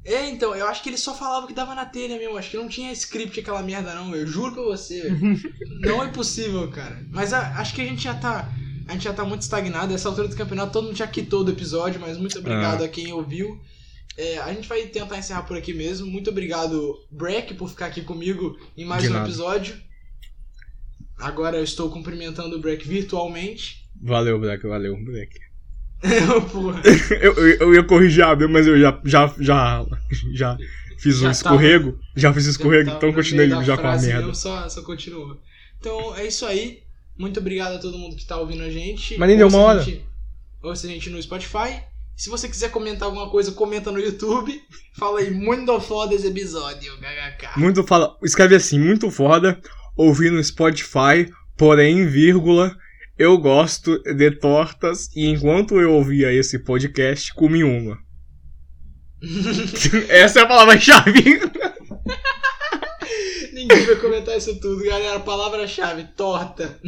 A: É, então, eu acho que eles só falavam o que dava na telha mesmo. Acho que não tinha script aquela merda, não. Eu juro pra você. [LAUGHS] Não é possível, cara. Mas a- acho que a gente já tá. A gente já tá muito estagnado. Essa altura do campeonato, todo mundo já quitou do episódio, mas muito obrigado a quem ouviu. É, a gente vai tentar encerrar por aqui mesmo. Muito obrigado, Breck, por ficar aqui comigo em mais
B: De
A: um
B: nada.
A: episódio. Agora eu estou cumprimentando o Breck virtualmente.
B: Valeu, Black, valeu, Black. [LAUGHS]
A: Porra. [LAUGHS]
B: Eu, eu, eu ia corrigir a mas eu já, já, já, já fiz um
A: Já
B: escorrego. Já fiz escorrego,
A: Tava
B: então continuei já com a merda.
A: mesmo, só, só continua. Então é isso aí. Muito obrigado a todo mundo que tá ouvindo a gente.
B: Mas nem deu uma hora.
A: gente- Ouça a gente no Spotify. Se você quiser comentar alguma coisa, comenta no YouTube. Fala aí, muito foda esse episódio, kkk.
B: Muito fala. Escreve assim, muito foda. Ouvi no Spotify, porém, vírgula. Eu gosto de tortas e enquanto eu ouvia esse podcast, comi uma. [LAUGHS] Essa é a palavra-chave. [LAUGHS]
A: Ninguém vai comentar isso tudo, galera. Palavra-chave, torta. [LAUGHS]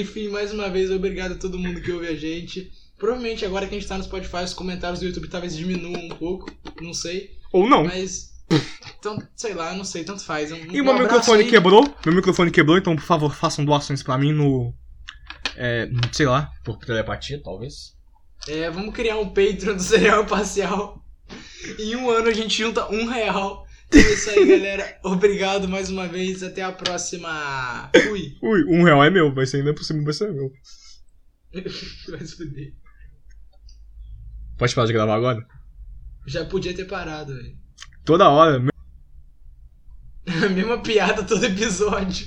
A: Enfim, mais uma vez, obrigado a todo mundo que ouve a gente. Provavelmente agora que a gente tá no Spotify, os comentários do YouTube talvez diminuam um pouco, não sei.
B: Ou não.
A: Mas. Então, sei lá, não sei, tanto faz. Um,
B: E
A: um
B: meu microfone
A: aí.
B: quebrou. Meu microfone quebrou, então por favor façam doações pra mim no. É, sei lá, por telepatia, talvez.
A: É, vamos criar um Patreon do Cereal Parcial. Em um ano a gente junta um real. Então é isso aí, galera. [LAUGHS] Obrigado mais uma vez. Até a próxima. Fui.
B: Ui, um real é meu, vai ser ainda por cima, vai ser meu. [LAUGHS]
A: Vai se fuder.
B: Pode parar de gravar agora?
A: Já podia ter parado, velho.
B: Toda hora.
A: A [LAUGHS] mesma piada todo episódio.